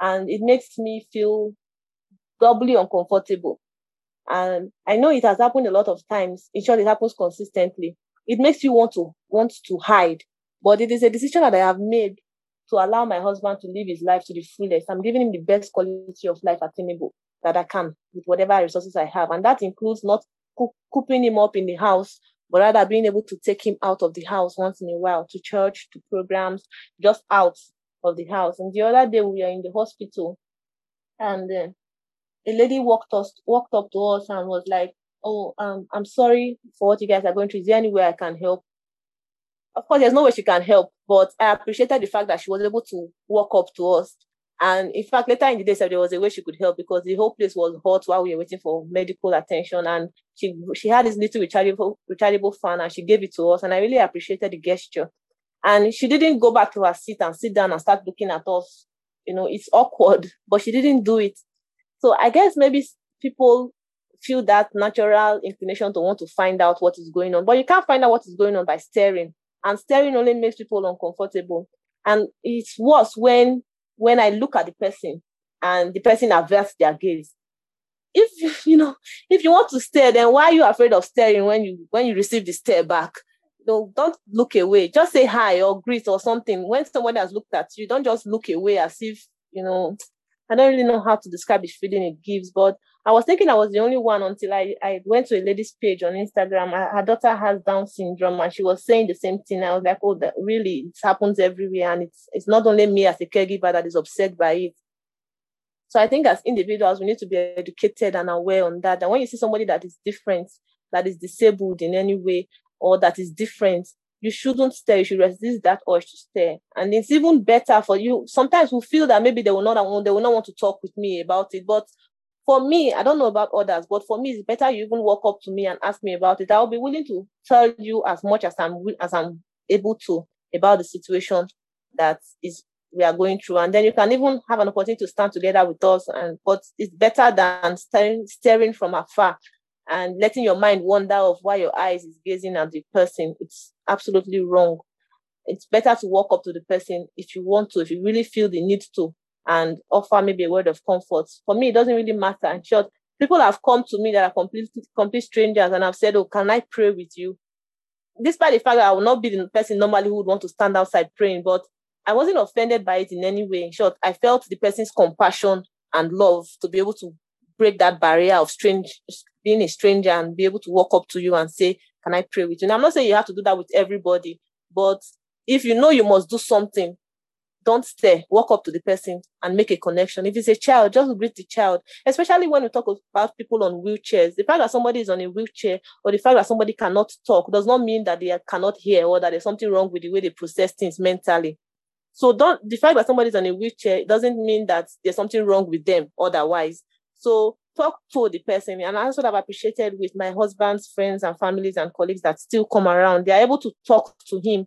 and it makes me feel doubly uncomfortable. And I know it has happened a lot of times. In short, it happens consistently. It makes you want to want to hide, but it is a decision that I have made to allow my husband to live his life to the fullest. I'm giving him the best quality of life attainable that I can with whatever resources I have, and that includes not cooping him up in the house, but rather being able to take him out of the house once in a while to church, to programs, just out of the house. And the other day we were in the hospital, and uh, a lady walked us walked up to us and was like, "Oh, um, I'm sorry for what you guys are going through. Is there any way I can help?" Of course, there's no way she can help, but I appreciated the fact that she was able to walk up to us and in fact, later in the day, there was a way she could help because the whole place was hot while we were waiting for medical attention. And she she had this little rechargeable rechargeable fan and she gave it to us. And I really appreciated the gesture. And she didn't go back to her seat and sit down and start looking at us. You know, it's awkward, but she didn't do it. So I guess maybe people feel that natural inclination to want to find out what is going on. But you can't find out what is going on by staring. And staring only makes people uncomfortable. And it's worse when when I look at the person and the person averts their gaze. If you know, if you want to stare, then why are you afraid of staring when you when you receive the stare back? No, don't look away. Just say hi or greet or something. When somebody has looked at you, don't just look away as if you know. I don't really know how to describe the feeling it gives, but I was thinking I was the only one until I, I went to a lady's page on Instagram. Her daughter has Down syndrome, and she was saying the same thing. I was like, oh, that really, it happens everywhere, and it's it's not only me as a caregiver that is upset by it. So I think as individuals, we need to be educated and aware on that. And when you see somebody that is different, that is disabled in any way, or that is different, you shouldn't stare. You should resist that urge to stare. And it's even better for you. Sometimes we feel that maybe they will not they will not want to talk with me about it, but for me, I don't know about others, but for me, it's better you even walk up to me and ask me about it. I'll be willing to tell you as much as I'm as I'm able to about the situation that is we are going through, and then you can even have an opportunity to stand together with us. And but it's better than staring staring from afar and letting your mind wander of why your eyes is gazing at the person. It's absolutely wrong. It's better to walk up to the person if you want to, if you really feel the need to, and offer maybe a word of comfort. For me, it doesn't really matter. In short, people have come to me that are complete, complete strangers and i've said, Oh, can I pray with you? Despite the fact that I will not be the person normally who would want to stand outside praying, but I wasn't offended by it in any way. In short, I felt the person's compassion and love to be able to break that barrier of strange being a stranger and be able to walk up to you and say, Can I pray with you? And I'm not saying you have to do that with everybody, but if you know you must do something, don't stare, walk up to the person and make a connection. If it's a child, just greet the child, especially when we talk about people on wheelchairs. The fact that somebody is on a wheelchair or the fact that somebody cannot talk does not mean that they cannot hear or that there's something wrong with the way they process things mentally. So don't the fact that somebody is on a wheelchair doesn't mean that there's something wrong with them otherwise. So talk to the person. And that's what I've appreciated with my husband's friends and families and colleagues that still come around. They're able to talk to him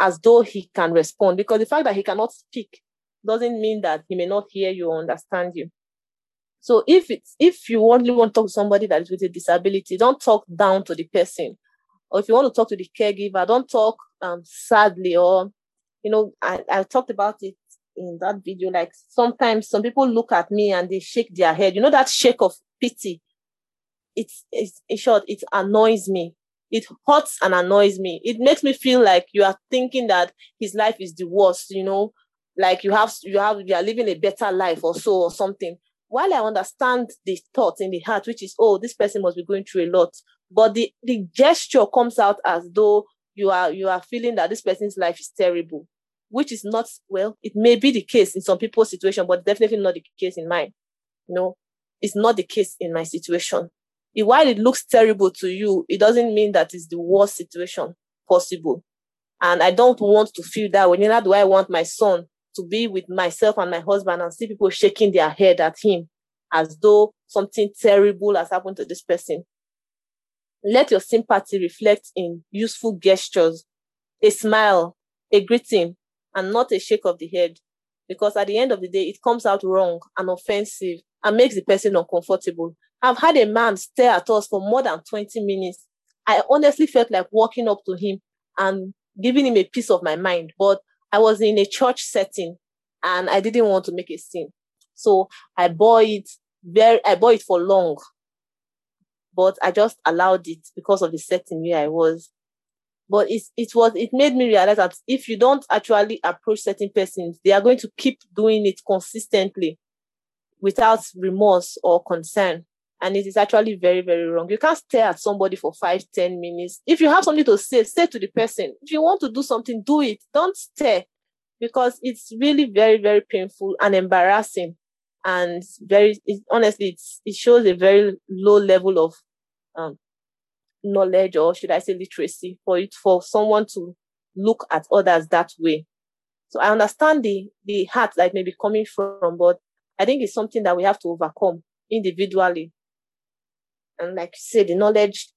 as though he can respond because the fact that he cannot speak doesn't mean that he may not hear you or understand you. So if it's if you only want to talk to somebody that is with a disability, don't talk down to the person. Or if you want to talk to the caregiver, don't talk um sadly or you know, I, I talked about it in that video. Like sometimes some people look at me and they shake their head. You know that shake of pity. It's it's in short, it annoys me it hurts and annoys me. It makes me feel like you are thinking that his life is the worst, you know, like you have you have you are living a better life or so or something. While I understand the thought in the heart, which is, oh, this person must be going through a lot, but the the gesture comes out as though you are you are feeling that this person's life is terrible, which is not well. It may be the case in some people's situation, but definitely not the case in mine. You know, it's not the case in my situation while it looks terrible to you, it doesn't mean that it's the worst situation possible. And I don't want to feel that way. Neither do I want my son to be with myself and my husband and see people shaking their head at him as though something terrible has happened to this person. Let your sympathy reflect in useful gestures, a smile, a greeting, and not a shake of the head. Because at the end of the day, it comes out wrong and offensive and makes the person uncomfortable. I've had a man stare at us for more than 20 minutes. I honestly felt like walking up to him and giving him a piece of my mind. But I was in a church setting and I didn't want to make a scene. So I bore it very I bore it for long. But I just allowed it because of the setting where I was. But it, it was it made me realize that if you don't actually approach certain persons, they are going to keep doing it consistently without remorse or concern. And it is actually very very wrong. You can't stare at somebody for five ten minutes. If you have something to say say to the person. If you want to do something do it. Don't stare. Because it's really very very painful and embarrassing. And very it, honestly it shows a very low level of um, knowledge or should i say literacy for it for someone to look at others that way so i understand the the heart that may be coming from but i think it's something that we have to overcome individually and like you said, the knowledge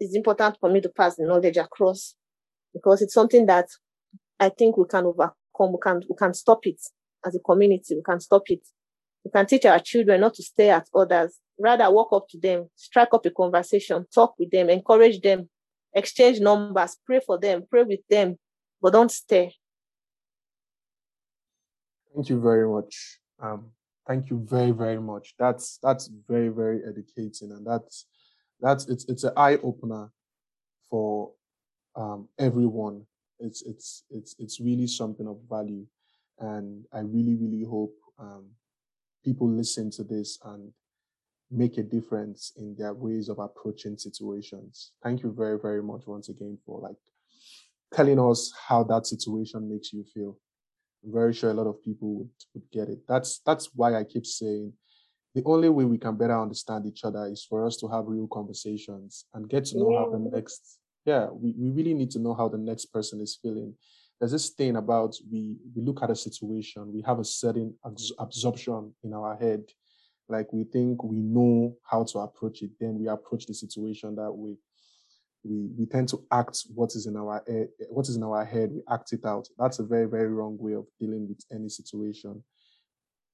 is important for me to pass the knowledge across because it's something that I think we can overcome. We can we can stop it as a community. We can stop it. We can teach our children not to stare at others. Rather, walk up to them, strike up a conversation, talk with them, encourage them, exchange numbers, pray for them, pray with them, but don't stare. Thank you very much. Um, Thank you very, very much. That's that's very, very educating, and that's that's it's it's an eye opener for um, everyone. It's it's it's it's really something of value, and I really, really hope um, people listen to this and make a difference in their ways of approaching situations. Thank you very, very much once again for like telling us how that situation makes you feel. I'm very sure a lot of people would, would get it. That's that's why I keep saying the only way we can better understand each other is for us to have real conversations and get to know yeah. how the next yeah we, we really need to know how the next person is feeling there's this thing about we we look at a situation we have a certain absorption in our head like we think we know how to approach it then we approach the situation that way we we tend to act what is in our head, what is in our head. We act it out. That's a very very wrong way of dealing with any situation.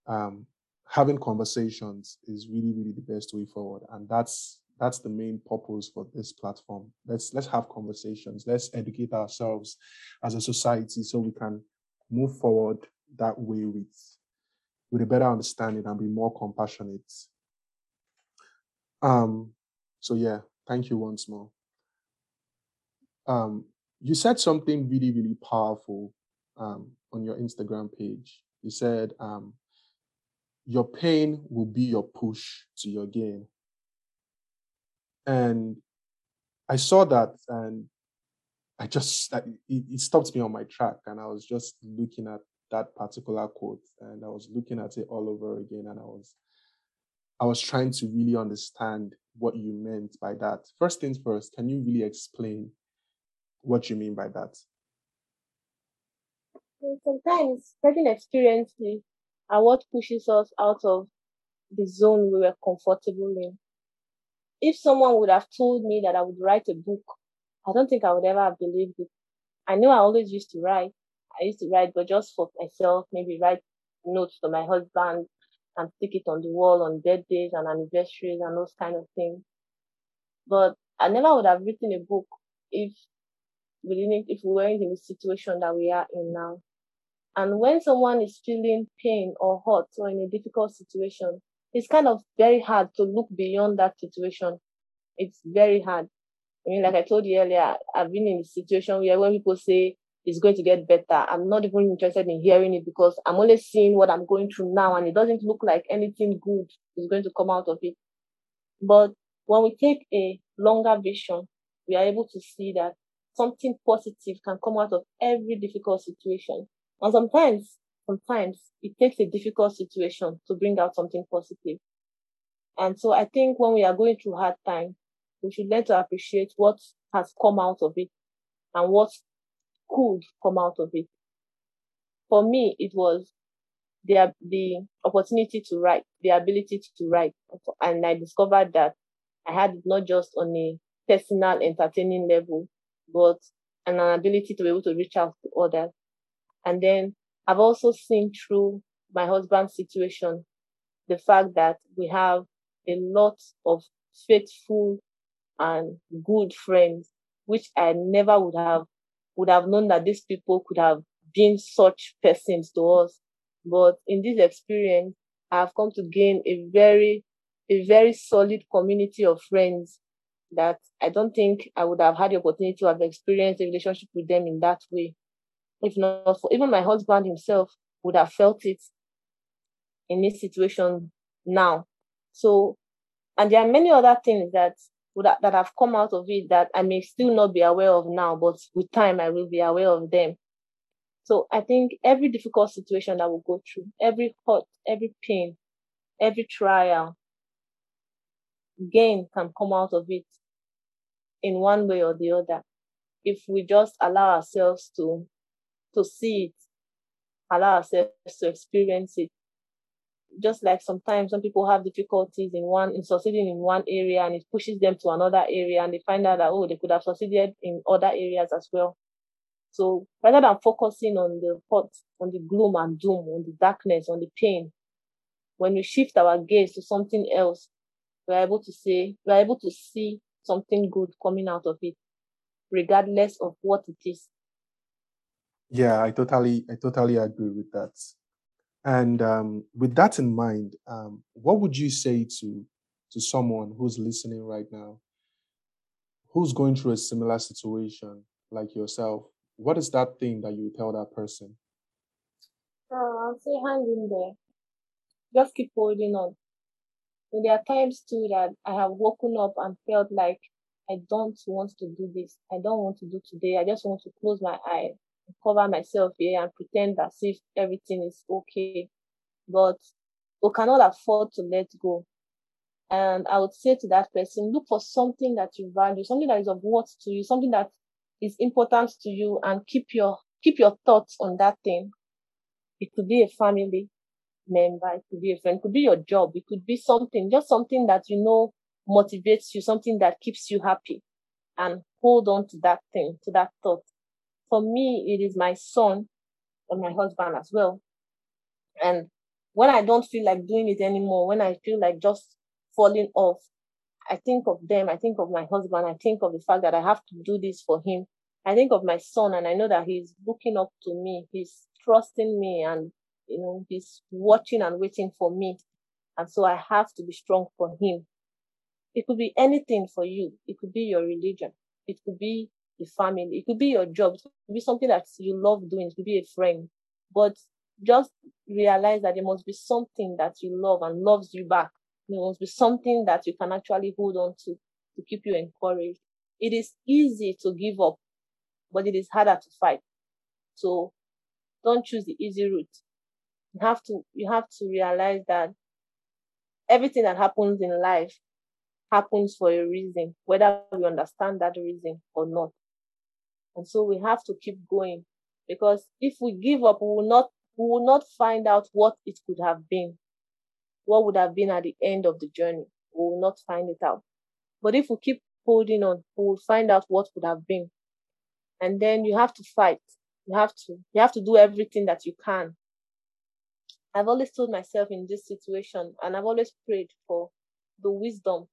Um, having conversations is really really the best way forward, and that's that's the main purpose for this platform. Let's let's have conversations. Let's educate ourselves as a society so we can move forward that way with with a better understanding and be more compassionate. Um, so yeah, thank you once more um, you said something really, really powerful um, on your Instagram page. You said, um, your pain will be your push to your gain. And I saw that and I just, it, it stopped me on my track. And I was just looking at that particular quote and I was looking at it all over again. And I was, I was trying to really understand what you meant by that. First things first, can you really explain what you mean by that? Sometimes certain experiences are what pushes us out of the zone we were comfortable in. If someone would have told me that I would write a book, I don't think I would ever have believed it. I know I always used to write. I used to write, but just for myself, maybe write notes to my husband and stick it on the wall on birthdays and anniversaries and those kind of things. But I never would have written a book if we didn't if we weren't in the situation that we are in now. And when someone is feeling pain or hurt or in a difficult situation, it's kind of very hard to look beyond that situation. It's very hard I mean, like I told you earlier, I've been in a situation where when people say it's going to get better, I'm not even interested in hearing it because I'm only seeing what I'm going through now and it doesn't look like anything good is going to come out of it. But when we take a longer vision, we are able to see that something positive can come out of every difficult situation. And sometimes, sometimes it takes a difficult situation to bring out something positive. And so I think when we are going through hard times, we should learn to appreciate what has come out of it and what could come out of it. For me, it was the, the opportunity to write, the ability to write. And I discovered that I had it not just on a personal entertaining level, but an ability to be able to reach out to others. And then I've also seen through my husband's situation the fact that we have a lot of faithful and good friends, which I never would have would have known that these people could have been such persons to us. But in this experience, I have come to gain a very, a very solid community of friends that I don't think I would have had the opportunity to have experienced a relationship with them in that way. If not for even my husband himself would have felt it in this situation now. So, and there are many other things that would have, that have come out of it that I may still not be aware of now, but with time I will be aware of them. So I think every difficult situation that we go through, every hurt, every pain, every trial, gain can come out of it in one way or the other if we just allow ourselves to to see it allow ourselves to experience it. Just like sometimes some people have difficulties in one in succeeding in one area and it pushes them to another area and they find out that oh they could have succeeded in other areas as well. So rather than focusing on the hurt on the gloom and doom on the darkness on the pain when we shift our gaze to something else we're able to say we're able to see something good coming out of it regardless of what it is yeah i totally i totally agree with that. And um, with that in mind um, what would you say to to someone who's listening right now who's going through a similar situation like yourself? What is that thing that you tell that person? Uh, i'll say hang in there. Just keep holding on. There are times too that I have woken up and felt like I don't want to do this. I don't want to do today. I just want to close my eyes, cover myself here and pretend as if everything is okay. But we cannot afford to let go. And I would say to that person, look for something that you value, something that is of worth to you, something that is important to you and keep your keep your thoughts on that thing. It could be a family, member, it could be a friend, it could be your job, it could be something, just something that you know motivates you, something that keeps you happy. And hold on to that thing, to that thought. For me, it is my son and my husband as well. And when I don't feel like doing it anymore, when I feel like just falling off, I think of them, I think of my husband, I think of the fact that I have to do this for him. I think of my son and I know that he's looking up to me, he's trusting me and you know, he's watching and waiting for me. And so I have to be strong for him. It could be anything for you. It could be your religion. It could be the family. It could be your job. It could be something that you love doing. It could be a friend. But just realize that there must be something that you love and loves you back. There must be something that you can actually hold on to to keep you encouraged. It is easy to give up, but it is harder to fight. So don't choose the easy route you have to you have to realize that everything that happens in life happens for a reason, whether we understand that reason or not. And so we have to keep going because if we give up, we will not we will not find out what it could have been, what would have been at the end of the journey. We will not find it out. But if we keep holding on, we will find out what could have been. And then you have to fight. You have to you have to do everything that you can I've always told myself in this situation, and I've always prayed for the wisdom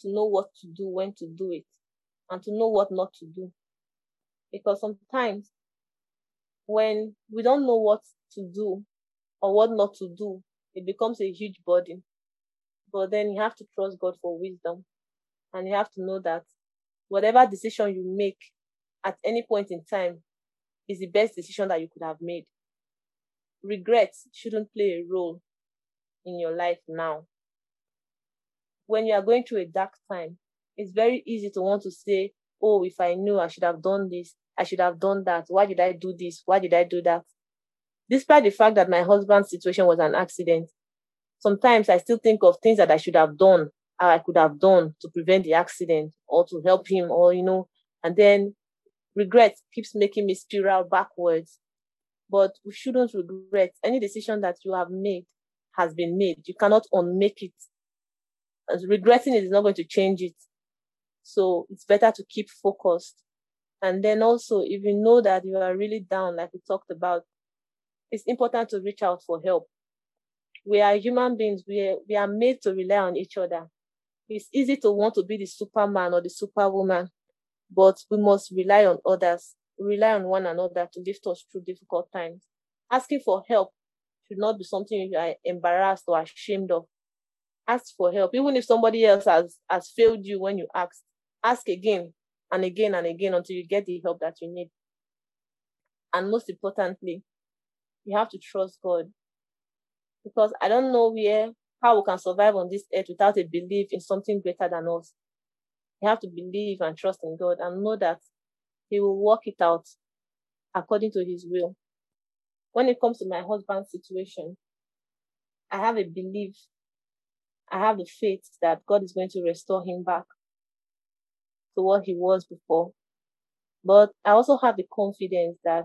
to know what to do, when to do it, and to know what not to do. Because sometimes when we don't know what to do or what not to do, it becomes a huge burden. But then you have to trust God for wisdom, and you have to know that whatever decision you make at any point in time is the best decision that you could have made. Regret shouldn't play a role in your life now. When you are going through a dark time, it's very easy to want to say, Oh, if I knew I should have done this, I should have done that. Why did I do this? Why did I do that? Despite the fact that my husband's situation was an accident, sometimes I still think of things that I should have done, or I could have done to prevent the accident or to help him, or, you know, and then regret keeps making me spiral backwards. But we shouldn't regret any decision that you have made has been made. You cannot unmake it. As regretting it is not going to change it. So it's better to keep focused. And then also, if you know that you are really down, like we talked about, it's important to reach out for help. We are human beings. We are, we are made to rely on each other. It's easy to want to be the superman or the superwoman, but we must rely on others, rely on one another to lift us through difficult times. Asking for help should not be something you are embarrassed or ashamed of. Ask for help. Even if somebody else has, has failed you when you asked, ask again and again and again until you get the help that you need. And most importantly, you have to trust God. Because I don't know where how we can survive on this earth without a belief in something greater than us. You have to believe and trust in God and know that He will work it out according to His will. When it comes to my husband's situation, I have a belief, I have the faith that God is going to restore him back to what he was before. But I also have the confidence that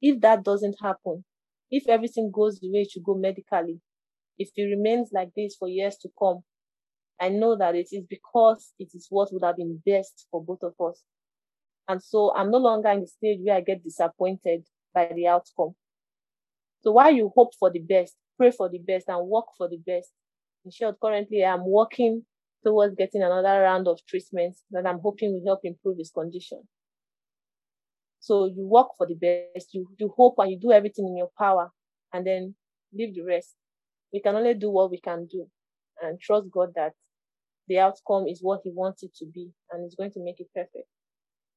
if that doesn't happen, if everything goes the way it should go medically, if he remains like this for years to come, I know that it is because it is what would have been best for both of us. And so I'm no longer in the stage where I get disappointed by the outcome. So while you hope for the best, pray for the best, and work for the best, in short, currently I'm working towards getting another round of treatments that I'm hoping will help improve his condition. So you work for the best, you, you hope and you do everything in your power, and then leave the rest. We can only do what we can do and trust God that the outcome is what He wants it to be and He's going to make it perfect.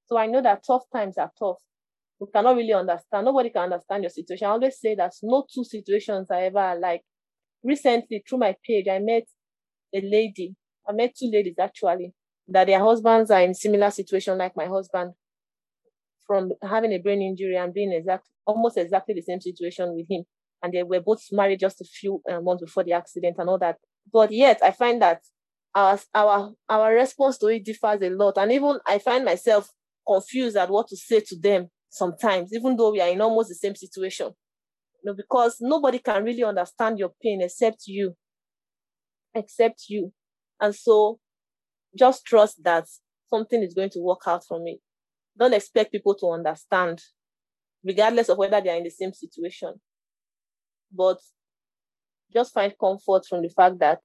So I know that tough times are tough. We cannot really understand. Nobody can understand your situation. I always say that no two situations are ever alike. Recently, through my page, I met a lady I met two ladies actually that their husbands are in similar situation like my husband from having a brain injury and being exact almost exactly the same situation with him. And they were both married just a few uh, months before the accident and all that. But yet I find that our our our response to it differs a lot. And even I find myself confused at what to say to them sometimes, even though we are in almost the same situation. You know, because nobody can really understand your pain except you. Except you. And so just trust that something is going to work out from it. Don't expect people to understand, regardless of whether they are in the same situation. But just find comfort from the fact that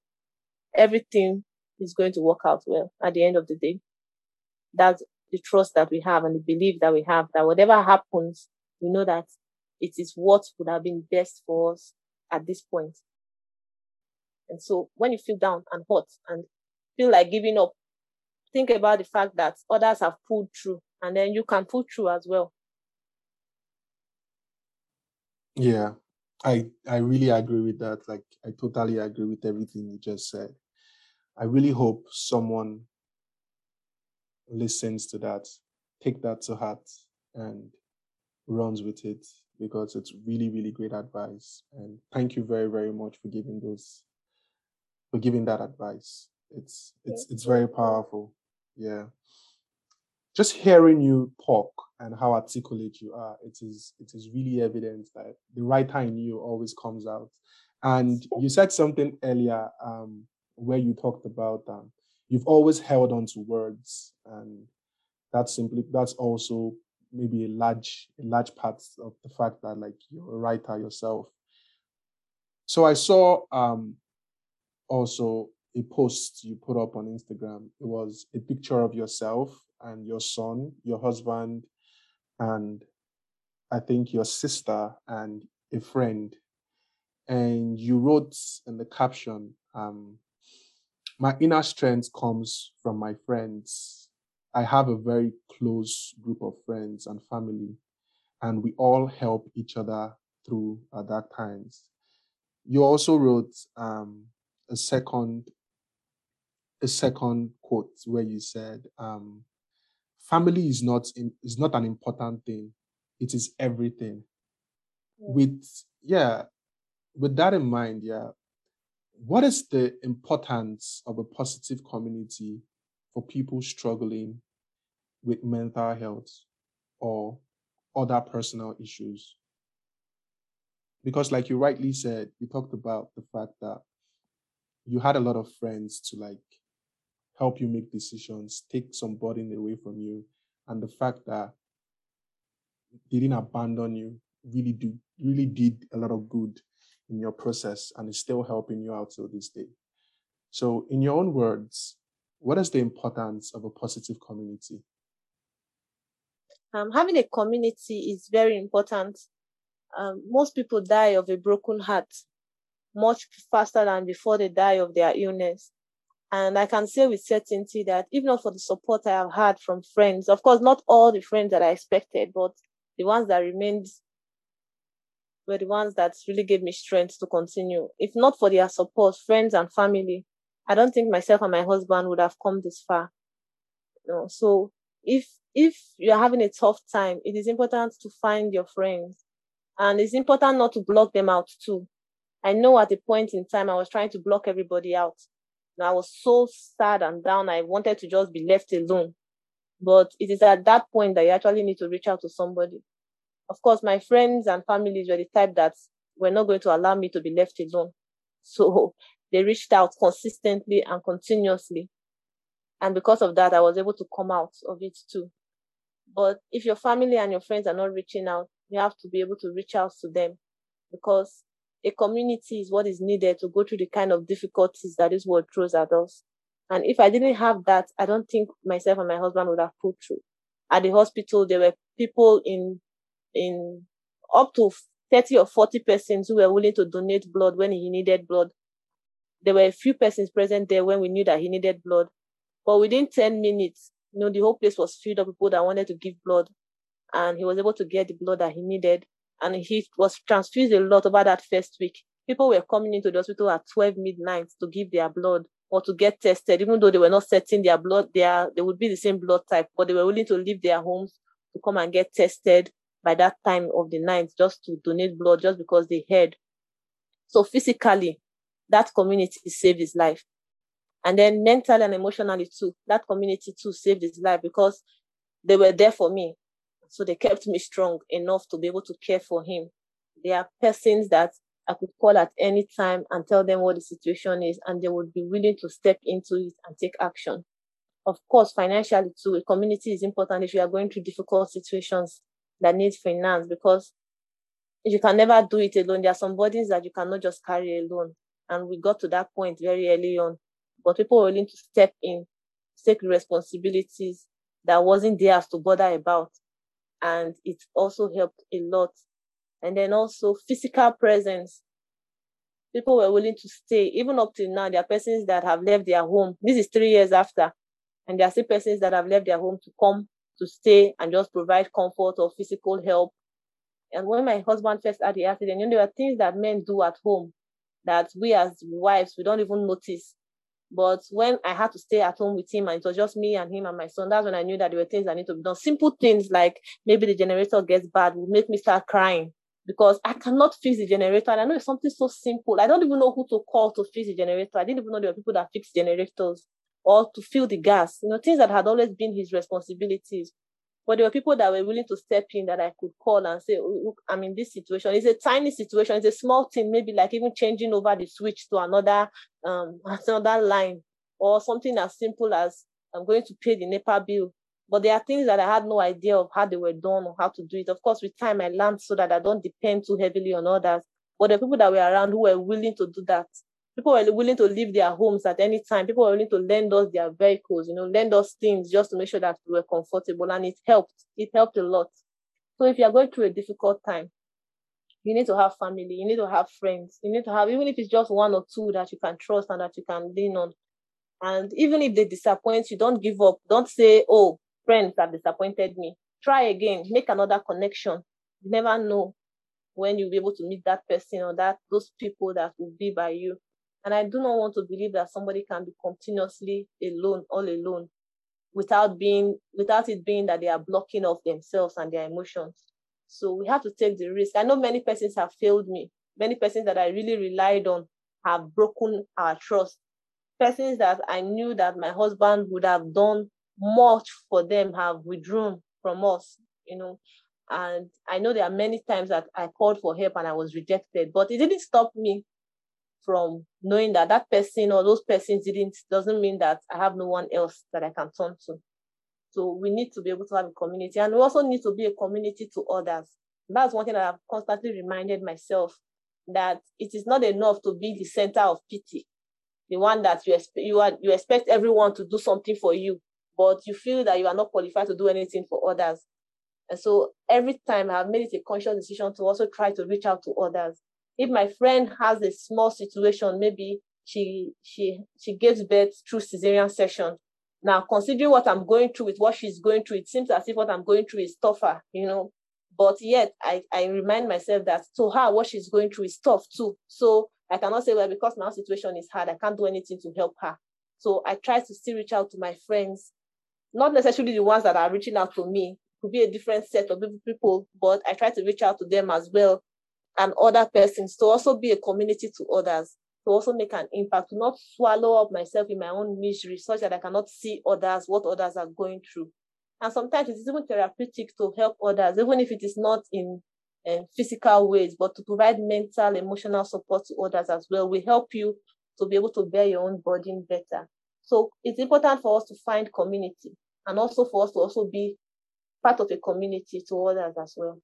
everything is going to work out well at the end of the day. That's the trust that we have and the belief that we have that whatever happens, we know that it is what would have been best for us at this point. And so when you feel down and hot and feel like giving up, think about the fact that others have pulled through and then you can pull through as well. Yeah, I I really agree with that. Like I totally agree with everything you just said. I really hope someone listens to that, take that to heart and runs with it because it's really, really great advice. And thank you very, very much for giving those for giving that advice. It's it's it's very powerful. Yeah. Just hearing you talk and how articulate you are, it is it is really evident that the writer in you always comes out. And you said something earlier um, where you talked about um, you've always held on to words, and that's simply that's also maybe a large a large part of the fact that like you're a writer yourself. So I saw um, also a post you put up on Instagram. It was a picture of yourself and your son, your husband, and I think your sister and a friend. And you wrote in the caption, um, My inner strength comes from my friends. I have a very close group of friends and family, and we all help each other through at dark times. You also wrote um, a second a second quote where you said, um, "Family is not in, is not an important thing; it is everything." Yeah. With yeah, with that in mind, yeah, what is the importance of a positive community for people struggling with mental health or other personal issues? Because, like you rightly said, you talked about the fact that you had a lot of friends to like help you make decisions, take some burden away from you, and the fact that they didn't abandon you really do really did a lot of good in your process and is still helping you out till this day. So, in your own words, what is the importance of a positive community? Um, having a community is very important. Um, most people die of a broken heart much faster than before they die of their illness. And I can say with certainty that even for the support I have had from friends, of course, not all the friends that I expected, but the ones that remained were the ones that really gave me strength to continue. If not for their support, friends and family, I don't think myself and my husband would have come this far. You know, so if if you're having a tough time, it is important to find your friends. And it's important not to block them out too. I know at a point in time I was trying to block everybody out. And I was so sad and down. I wanted to just be left alone. But it is at that point that you actually need to reach out to somebody. Of course, my friends and families were the type that were not going to allow me to be left alone. So they reached out consistently and continuously. And because of that, I was able to come out of it too. But if your family and your friends are not reaching out, you have to be able to reach out to them because a community is what is needed to go through the kind of difficulties that this world throws at us. And if I didn't have that, I don't think myself and my husband would have pulled through. At the hospital, there were people in in up to 30 or 40 persons who were willing to donate blood when he needed blood. There were a few persons present there when we knew that he needed blood. But within 10 minutes, you know, the whole place was filled up with people that wanted to give blood. And he was able to get the blood that he needed. And he was transfused a lot over that first week. People were coming into the hospital at 12 midnight to give their blood or to get tested, even though they were not setting their blood, their, they would be the same blood type, but they were willing to leave their homes to come and get tested by that time of the night just to donate blood just because they heard. So physically, that community saved his life. And then mentally and emotionally too, that community too saved his life because they were there for me. So they kept me strong enough to be able to care for him. They are persons that I could call at any time and tell them what the situation is, and they would be willing to step into it and take action. Of course, financially too, a community is important if you are going through difficult situations that need finance because you can never do it alone. There are some burdens that you cannot just carry alone. And we got to that point very early on. But people were willing to step in, take responsibilities that wasn't theirs to bother about. And it also helped a lot. And then also physical presence. People were willing to stay. Even up till now, there are persons that have left their home. This is three years after. And there are still persons that have left their home to come to stay and just provide comfort or physical help. And when my husband first had the accident, you know, there are things that men do at home that we as wives, we don't even notice. But when I had to stay at home with him and it was just me and him and my son, that's when I knew that there were things that need to be done. Simple things like maybe the generator gets bad will make me start crying because I cannot fix the generator. And I know it's something so simple. I don't even know who to call to fix the generator. I didn't even know there were people that fix generators or to fill the gas, you know, things that had always been his responsibilities. But there were people that were willing to step in that I could call and say, oh, look, I'm in this situation. It's a tiny situation. It's a small thing, maybe like even changing over the switch to another um another line or something as simple as I'm going to pay the NEPA bill. But there are things that I had no idea of how they were done or how to do it. Of course, with time I learned so that I don't depend too heavily on others. But the people that were around who were willing to do that people were willing to leave their homes at any time. People were willing to lend us their vehicles, you know, lend us things just to make sure that we were comfortable. And it helped. It helped a lot. So if you're going through a difficult time, you need to have family, you need to have friends, you need to have, even if it's just one or two that you can trust and that you can lean on. And even if they disappoint you, don't give up. Don't say, oh, friends have disappointed me. Try again, make another connection. You never know when you'll be able to meet that person or that those people that will be by you. And I do not want to believe that somebody can be continuously alone, all alone, without being without it being that they are blocking off themselves and their emotions. So we have to take the risk. I know many persons have failed me. Many persons that I really relied on have broken our trust. Persons that I knew that my husband would have done much for them have withdrawn from us, you know. And I know there are many times that I called for help and I was rejected, but it didn't stop me from knowing that that person or those persons didn't doesn't mean that I have no one else that I can turn to. So we need to be able to have a community, and we also need to be a community to others. That's one thing that I've constantly reminded myself that it is not enough to be the center of pity, the one that you you are you expect everyone to do something for you, but you feel that you are not qualified to do anything for others. And so every time I've made it a conscious decision to also try to reach out to others. If my friend has a small situation, maybe she she she gives birth through cesarean section. Now, considering what I'm going through with what she's going through, it seems as if what I'm going through is tougher, you know. But yet, I, I remind myself that to her, what she's going through is tough too. So I cannot say, well, because my situation is hard, I can't do anything to help her. So I try to still reach out to my friends, not necessarily the ones that are reaching out to me, could be a different set of people, but I try to reach out to them as well and other persons to also be a community to others, to also make an impact, to not swallow up myself in my own misery such that I cannot see others, what others are going through. And sometimes it's even therapeutic to help others, even if it is not in um, physical ways, but to provide mental, emotional support to others as well will help you to be able to bear your own burden better. So it's important for us to find community and also for us to also be part of a community to others as well.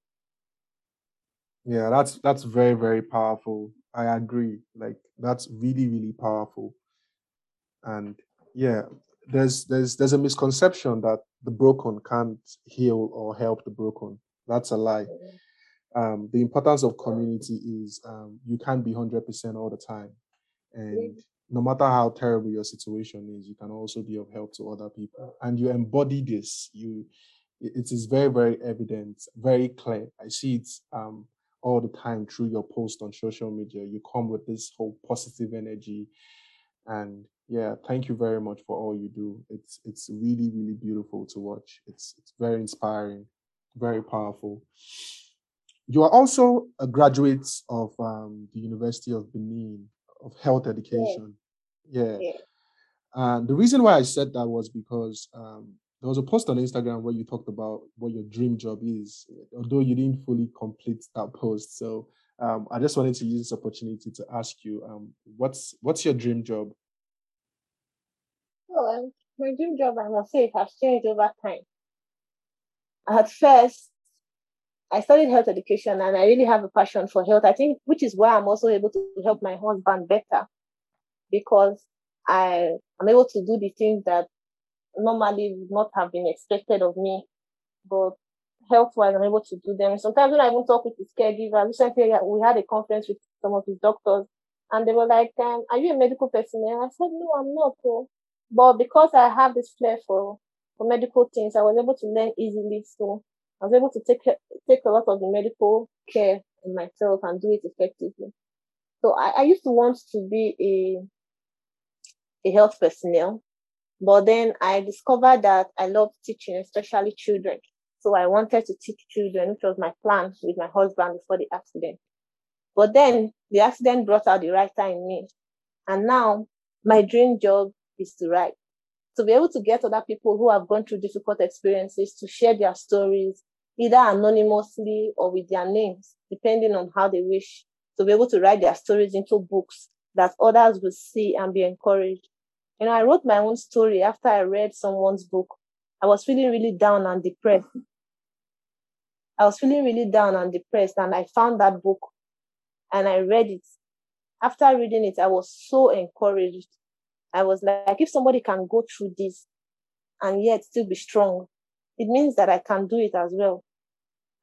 Yeah, that's that's very very powerful. I agree. Like that's really really powerful. And yeah, there's there's there's a misconception that the broken can't heal or help the broken. That's a lie. Um, the importance of community is um, you can't be hundred percent all the time, and no matter how terrible your situation is, you can also be of help to other people. And you embody this. You it is very, very evident, very clear. I see it um, all the time through your post on social media. You come with this whole positive energy. And yeah, thank you very much for all you do. It's it's really, really beautiful to watch. It's it's very inspiring, very powerful. You are also a graduate of um, the University of Benin of Health Education. Yeah. yeah. And the reason why I said that was because um, there was a post on Instagram where you talked about what your dream job is, although you didn't fully complete that post. So um, I just wanted to use this opportunity to ask you, um, what's what's your dream job? Well, um, my dream job, I must say, it has changed over time. At first, I studied health education, and I really have a passion for health. I think, which is why I'm also able to help my husband better, because I am able to do the things that normally would not have been expected of me. But health wise, I'm able to do them. Sometimes when I even talk with his caregiver, recently we had a conference with some of his doctors, and they were like, um, "Are you a medical personnel?" I said, "No, I'm not." But because I have this flair for for medical things, I was able to learn easily. So I was able to take take a lot of the medical care in myself and do it effectively. So I, I used to want to be a a health personnel, but then I discovered that I love teaching, especially children. So I wanted to teach children, which was my plan with my husband before the accident. But then the accident brought out the writer in me. And now my dream job is to write. To be able to get other people who have gone through difficult experiences to share their stories, either anonymously or with their names, depending on how they wish, to be able to write their stories into books that others will see and be encouraged you know, I wrote my own story after I read someone's book. I was feeling really down and depressed. I was feeling really down and depressed, and I found that book and I read it. After reading it, I was so encouraged. I was like, if somebody can go through this and yet still be strong, it means that I can do it as well.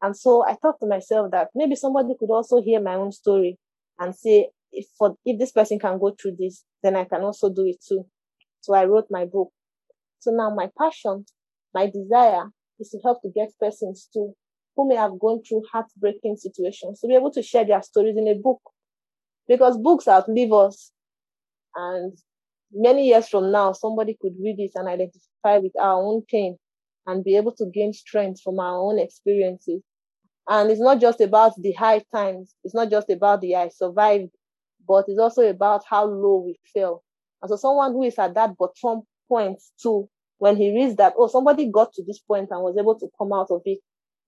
And so I thought to myself that maybe somebody could also hear my own story and say, if for if this person can go through this, then I can also do it too. So I wrote my book. So now my passion, my desire is to help to get persons to who may have gone through heartbreaking situations to be able to share their stories in a book. Because books outlive us. And many years from now, somebody could read it and identify with our own pain and be able to gain strength from our own experiences. And it's not just about the high times, it's not just about the I survived, but it's also about how low we feel. And so, someone who is at that bottom point too, when he reads that, oh, somebody got to this point and was able to come out of it,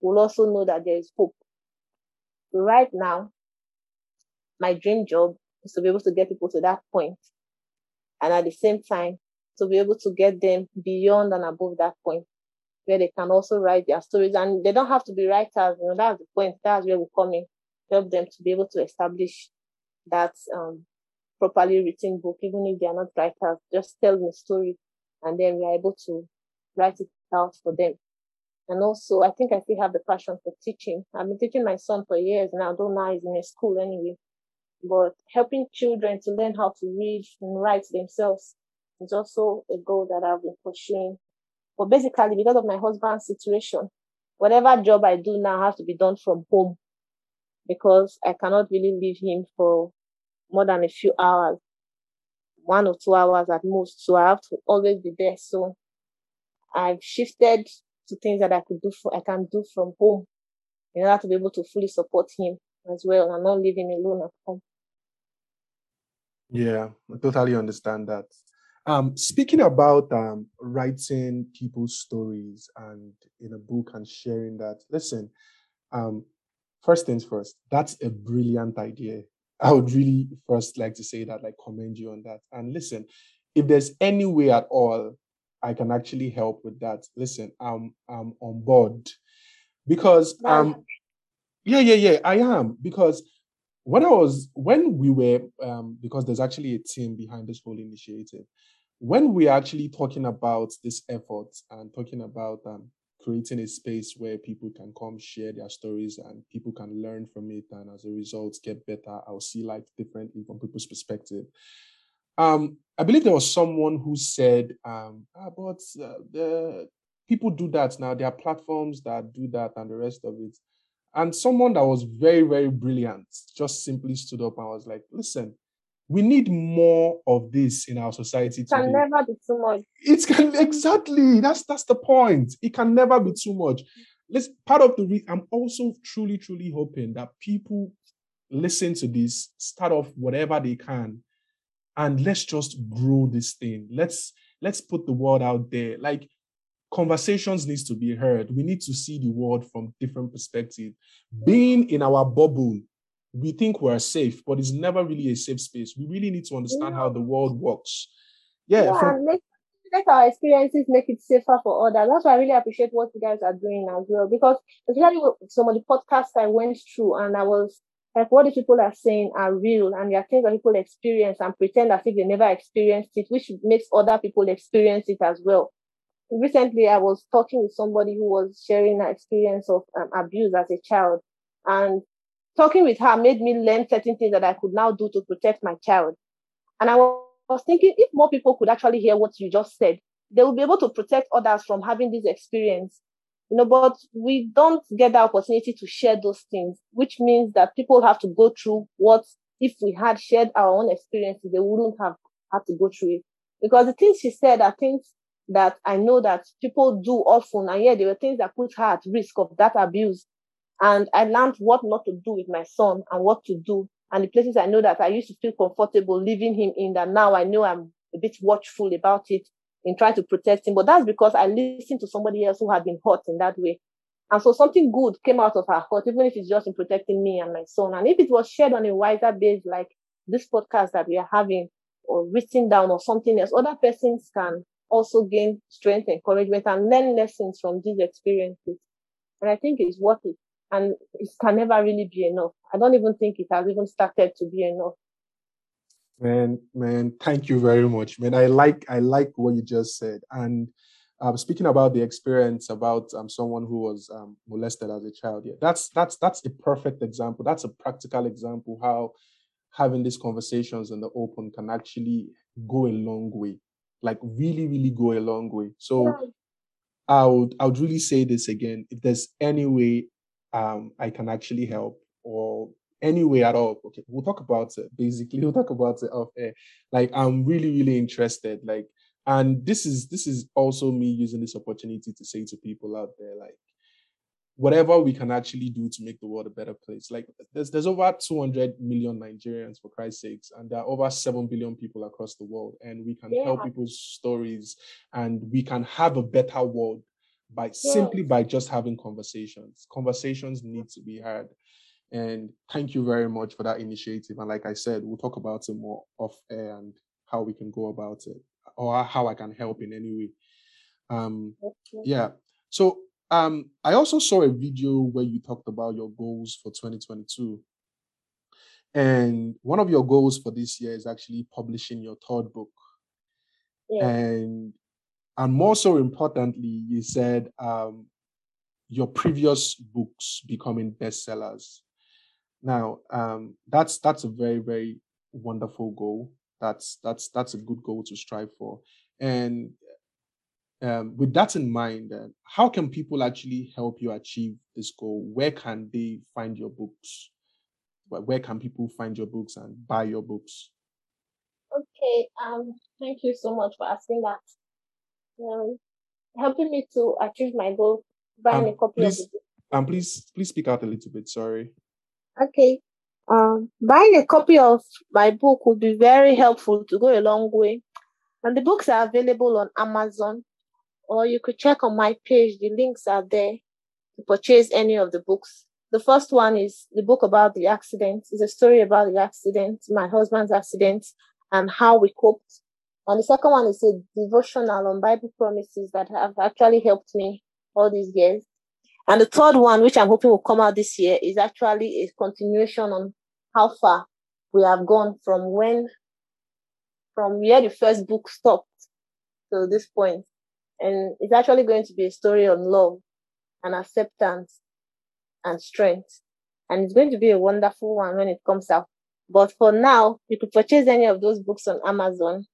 will also know that there is hope. So right now, my dream job is to be able to get people to that point, and at the same time, to be able to get them beyond and above that point where they can also write their stories. And they don't have to be writers, you know, that's the point. That's where we come in, help them to be able to establish that um, properly written book, even if they are not writers, just tell the story and then we are able to write it out for them. And also, I think I still have the passion for teaching. I've been teaching my son for years now, though now he's in a school anyway. But helping children to learn how to read and write themselves is also a goal that I've been pursuing but basically, because of my husband's situation, whatever job I do now has to be done from home because I cannot really leave him for more than a few hours, one or two hours at most. So I have to always be there. So I've shifted to things that I could do for I can do from home in order to be able to fully support him as well and not leave him alone at home. Yeah, I totally understand that. Um, speaking about um, writing people's stories and in a book and sharing that, listen, um, first things first, that's a brilliant idea. I would really first like to say that, like, commend you on that. And listen, if there's any way at all I can actually help with that, listen, I'm I'm on board. Because um, yeah, yeah, yeah, I am. Because when I was when we were um, because there's actually a team behind this whole initiative when we're actually talking about this effort and talking about um, creating a space where people can come share their stories and people can learn from it and as a result get better i'll see life differently from people's perspective. Um, i believe there was someone who said um, ah, but uh, the people do that now. There are platforms that do that and the rest of it. And someone that was very very brilliant just simply stood up and was like listen we need more of this in our society it can never be too much. It can exactly. That's that's the point. It can never be too much. Let's part of the re- i'm also truly truly hoping that people listen to this start off whatever they can and let's just grow this thing. Let's let's put the word out there. Like conversations needs to be heard. We need to see the world from different perspective. Being in our bubble we think we're safe, but it's never really a safe space. We really need to understand yeah. how the world works. Yeah. yeah from- let, let our experiences make it safer for others. That's why I really appreciate what you guys are doing as well. Because especially with some of the podcasts I went through and I was like what the people are saying are real and there are things that people experience and pretend as if they never experienced it, which makes other people experience it as well. Recently, I was talking with somebody who was sharing an experience of um, abuse as a child. And talking with her made me learn certain things that I could now do to protect my child. And I was thinking if more people could actually hear what you just said, they will be able to protect others from having this experience. You know, but we don't get the opportunity to share those things, which means that people have to go through what if we had shared our own experiences, they wouldn't have had to go through it. Because the things she said are things that I know that people do often, and yet there were things that put her at risk of that abuse. And I learned what not to do with my son and what to do. And the places I know that I used to feel comfortable leaving him in that now I know I'm a bit watchful about it in trying to protect him. But that's because I listened to somebody else who had been hurt in that way. And so something good came out of her hurt, even if it's just in protecting me and my son. And if it was shared on a wiser base, like this podcast that we are having, or written down, or something else, other persons can also gain strength, encouragement, and learn lessons from these experiences. And I think it's worth it and it can never really be enough. I don't even think it has even started to be enough. Man, man, thank you very much, man. I like I like what you just said. And um, speaking about the experience about um, someone who was um, molested as a child, yeah, that's that's that's a perfect example. That's a practical example how having these conversations in the open can actually go a long way. like really, really go a long way. So I would I would really say this again. If there's any way um I can actually help or any way at all, okay, we'll talk about it. Basically, we'll talk about it off air. Like I'm really, really interested. Like, and this is this is also me using this opportunity to say to people out there, like, whatever we can actually do to make the world a better place. Like there's there's over 200 million Nigerians for Christ's sakes, and there are over 7 billion people across the world, and we can yeah. tell people's stories and we can have a better world by yeah. simply by just having conversations. Conversations need to be had. And thank you very much for that initiative. And like I said, we'll talk about it more off air and how we can go about it or how I can help in any way. Um, yeah. So um, I also saw a video where you talked about your goals for 2022. And one of your goals for this year is actually publishing your third book. Yeah. And and more so importantly, you said um, your previous books becoming bestsellers. Now, um, that's that's a very very wonderful goal. That's that's that's a good goal to strive for. And um, with that in mind, uh, how can people actually help you achieve this goal? Where can they find your books? Where can people find your books and buy your books? Okay, um, thank you so much for asking that. Um, helping me to achieve my goal, buying um, a copy please, of the book. Um, please, please speak out a little bit. Sorry. Okay. Um, buying a copy of my book would be very helpful to go a long way. And the books are available on Amazon, or you could check on my page. The links are there to purchase any of the books. The first one is the book about the accident. It's a story about the accident, my husband's accident, and how we coped. And the second one is a devotional on Bible promises that have actually helped me all these years. And the third one, which I'm hoping will come out this year, is actually a continuation on how far we have gone from when, from where the first book stopped to this point. And it's actually going to be a story on love and acceptance and strength. And it's going to be a wonderful one when it comes out. But for now, you could purchase any of those books on Amazon,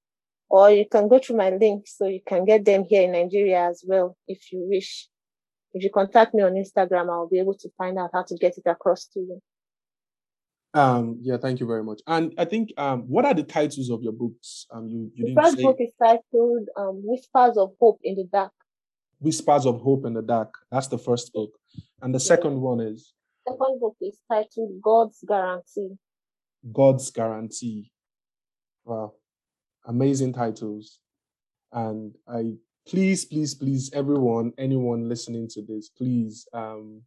or you can go through my link so you can get them here in Nigeria as well if you wish. If you contact me on Instagram, I'll be able to find out how to get it across to you. Um, yeah, thank you very much. And I think, um, what are the titles of your books? Um, you, you the first say... book is titled um, "Whispers of Hope in the Dark." Whispers of Hope in the Dark. That's the first book, and the yeah. second one is. The Second book is titled "God's Guarantee." God's Guarantee. Wow, amazing titles, and I please, please, please, everyone, anyone listening to this, please um,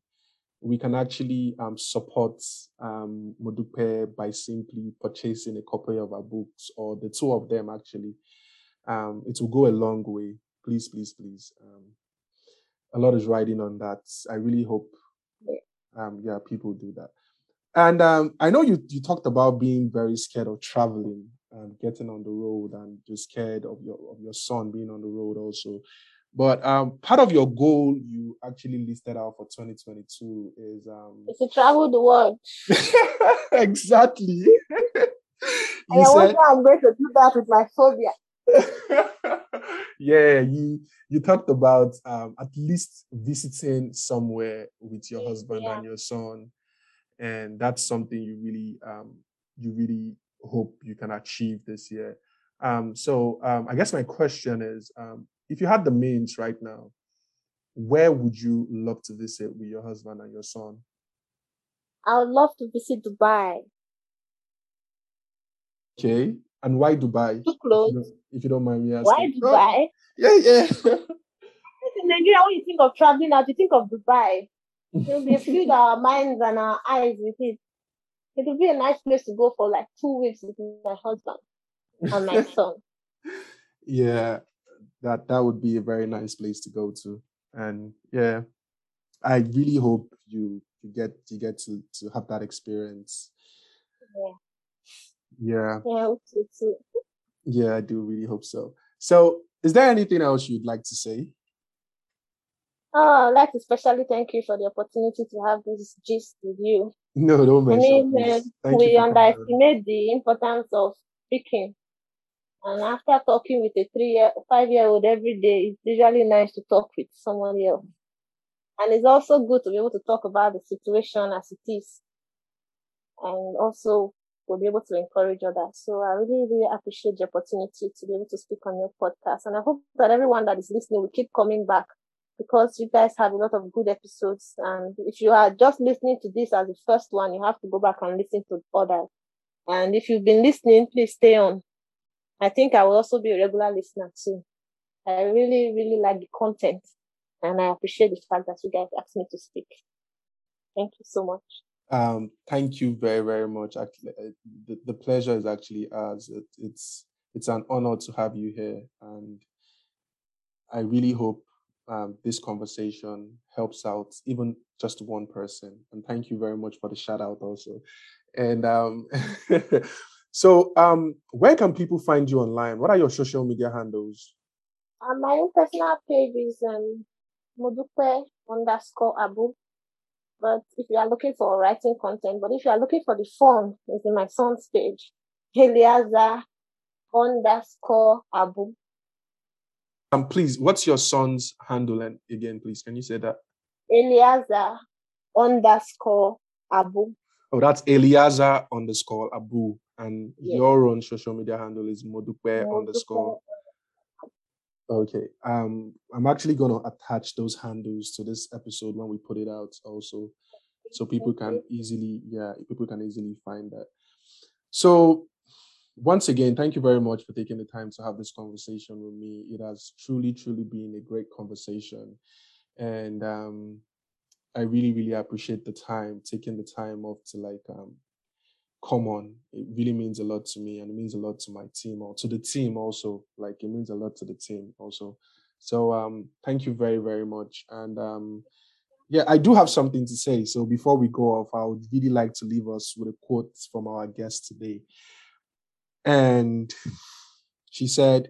we can actually um, support um, Modupe by simply purchasing a copy of our books or the two of them actually. Um, it will go a long way. Please, please, please. Um, a lot is riding on that. I really hope, um, yeah, people do that. And um, I know you you talked about being very scared of traveling and getting on the road, and just scared of your of your son being on the road also. But um, part of your goal you actually listed out for 2022 is um, to travel the world. exactly. I said, I'm going to do that with my phobia. yeah, you you talked about um, at least visiting somewhere with your husband yeah. and your son, and that's something you really um, you really hope you can achieve this year. Um, so um, I guess my question is, um, if you had the means right now, where would you love to visit with your husband and your son? I would love to visit Dubai. Okay. And why Dubai? Too close. If you, if you don't mind me asking. Why Dubai? Yeah, yeah. in Nigeria, when you think of traveling out, you think of Dubai. It will be filled our minds and our eyes with it. It would be a nice place to go for like two weeks with my husband and my son. Yeah, that that would be a very nice place to go to. And yeah, I really hope you you get you get to to have that experience. Yeah. Yeah. Yeah, so too. Yeah, I do really hope so. So, is there anything else you'd like to say? Oh, I'd like to especially thank you for the opportunity to have this gist with you. No, don't mention. I uh, we underestimate the importance of speaking And after talking with a three year, five year old every day, it's usually nice to talk with someone else. And it's also good to be able to talk about the situation as it is. And also to be able to encourage others. So I really, really appreciate the opportunity to be able to speak on your podcast. And I hope that everyone that is listening will keep coming back because you guys have a lot of good episodes. And if you are just listening to this as the first one, you have to go back and listen to others. And if you've been listening, please stay on. I think I will also be a regular listener too. I really, really like the content and I appreciate the fact that you guys asked me to speak. Thank you so much. Um, thank you very, very much. Actually, uh, the, the pleasure is actually ours. It, it's it's an honor to have you here, and I really hope um, this conversation helps out even just one person. And thank you very much for the shout out also. And um, so, um, where can people find you online? What are your social media handles? My own personal page is um, Modupe underscore Abu. But if you are looking for writing content, but if you are looking for the phone, it's in my son's page, Eliaza underscore Abu. Um, please, what's your son's handle? And again, please, can you say that? Eliaza underscore Abu. Oh, that's Eliaza underscore Abu. And yes. your own social media handle is Modupe, Modupe underscore. Okay. Um, I'm actually gonna attach those handles to this episode when we put it out also. So people can easily, yeah, people can easily find that. So once again, thank you very much for taking the time to have this conversation with me. It has truly, truly been a great conversation. And um, I really, really appreciate the time, taking the time off to like um, come on. It really means a lot to me and it means a lot to my team or to the team also. Like it means a lot to the team also. So um, thank you very, very much. And um, yeah, I do have something to say. So before we go off, I would really like to leave us with a quote from our guest today. And she said,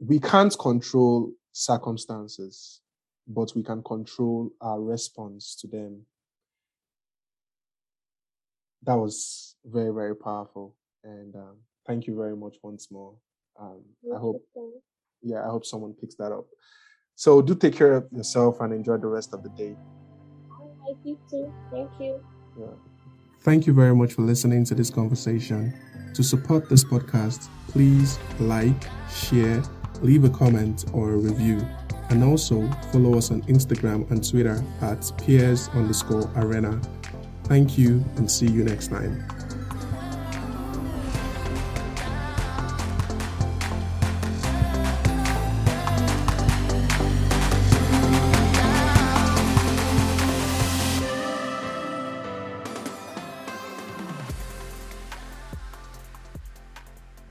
We can't control circumstances, but we can control our response to them. That was very, very powerful. And um, thank you very much once more. Um, I hope, yeah, I hope someone picks that up. So do take care of yourself and enjoy the rest of the day. I you too. Thank you. Yeah. Thank you very much for listening to this conversation. To support this podcast, please like, share, leave a comment or a review, and also follow us on Instagram and Twitter at peers underscore arena. Thank you and see you next time.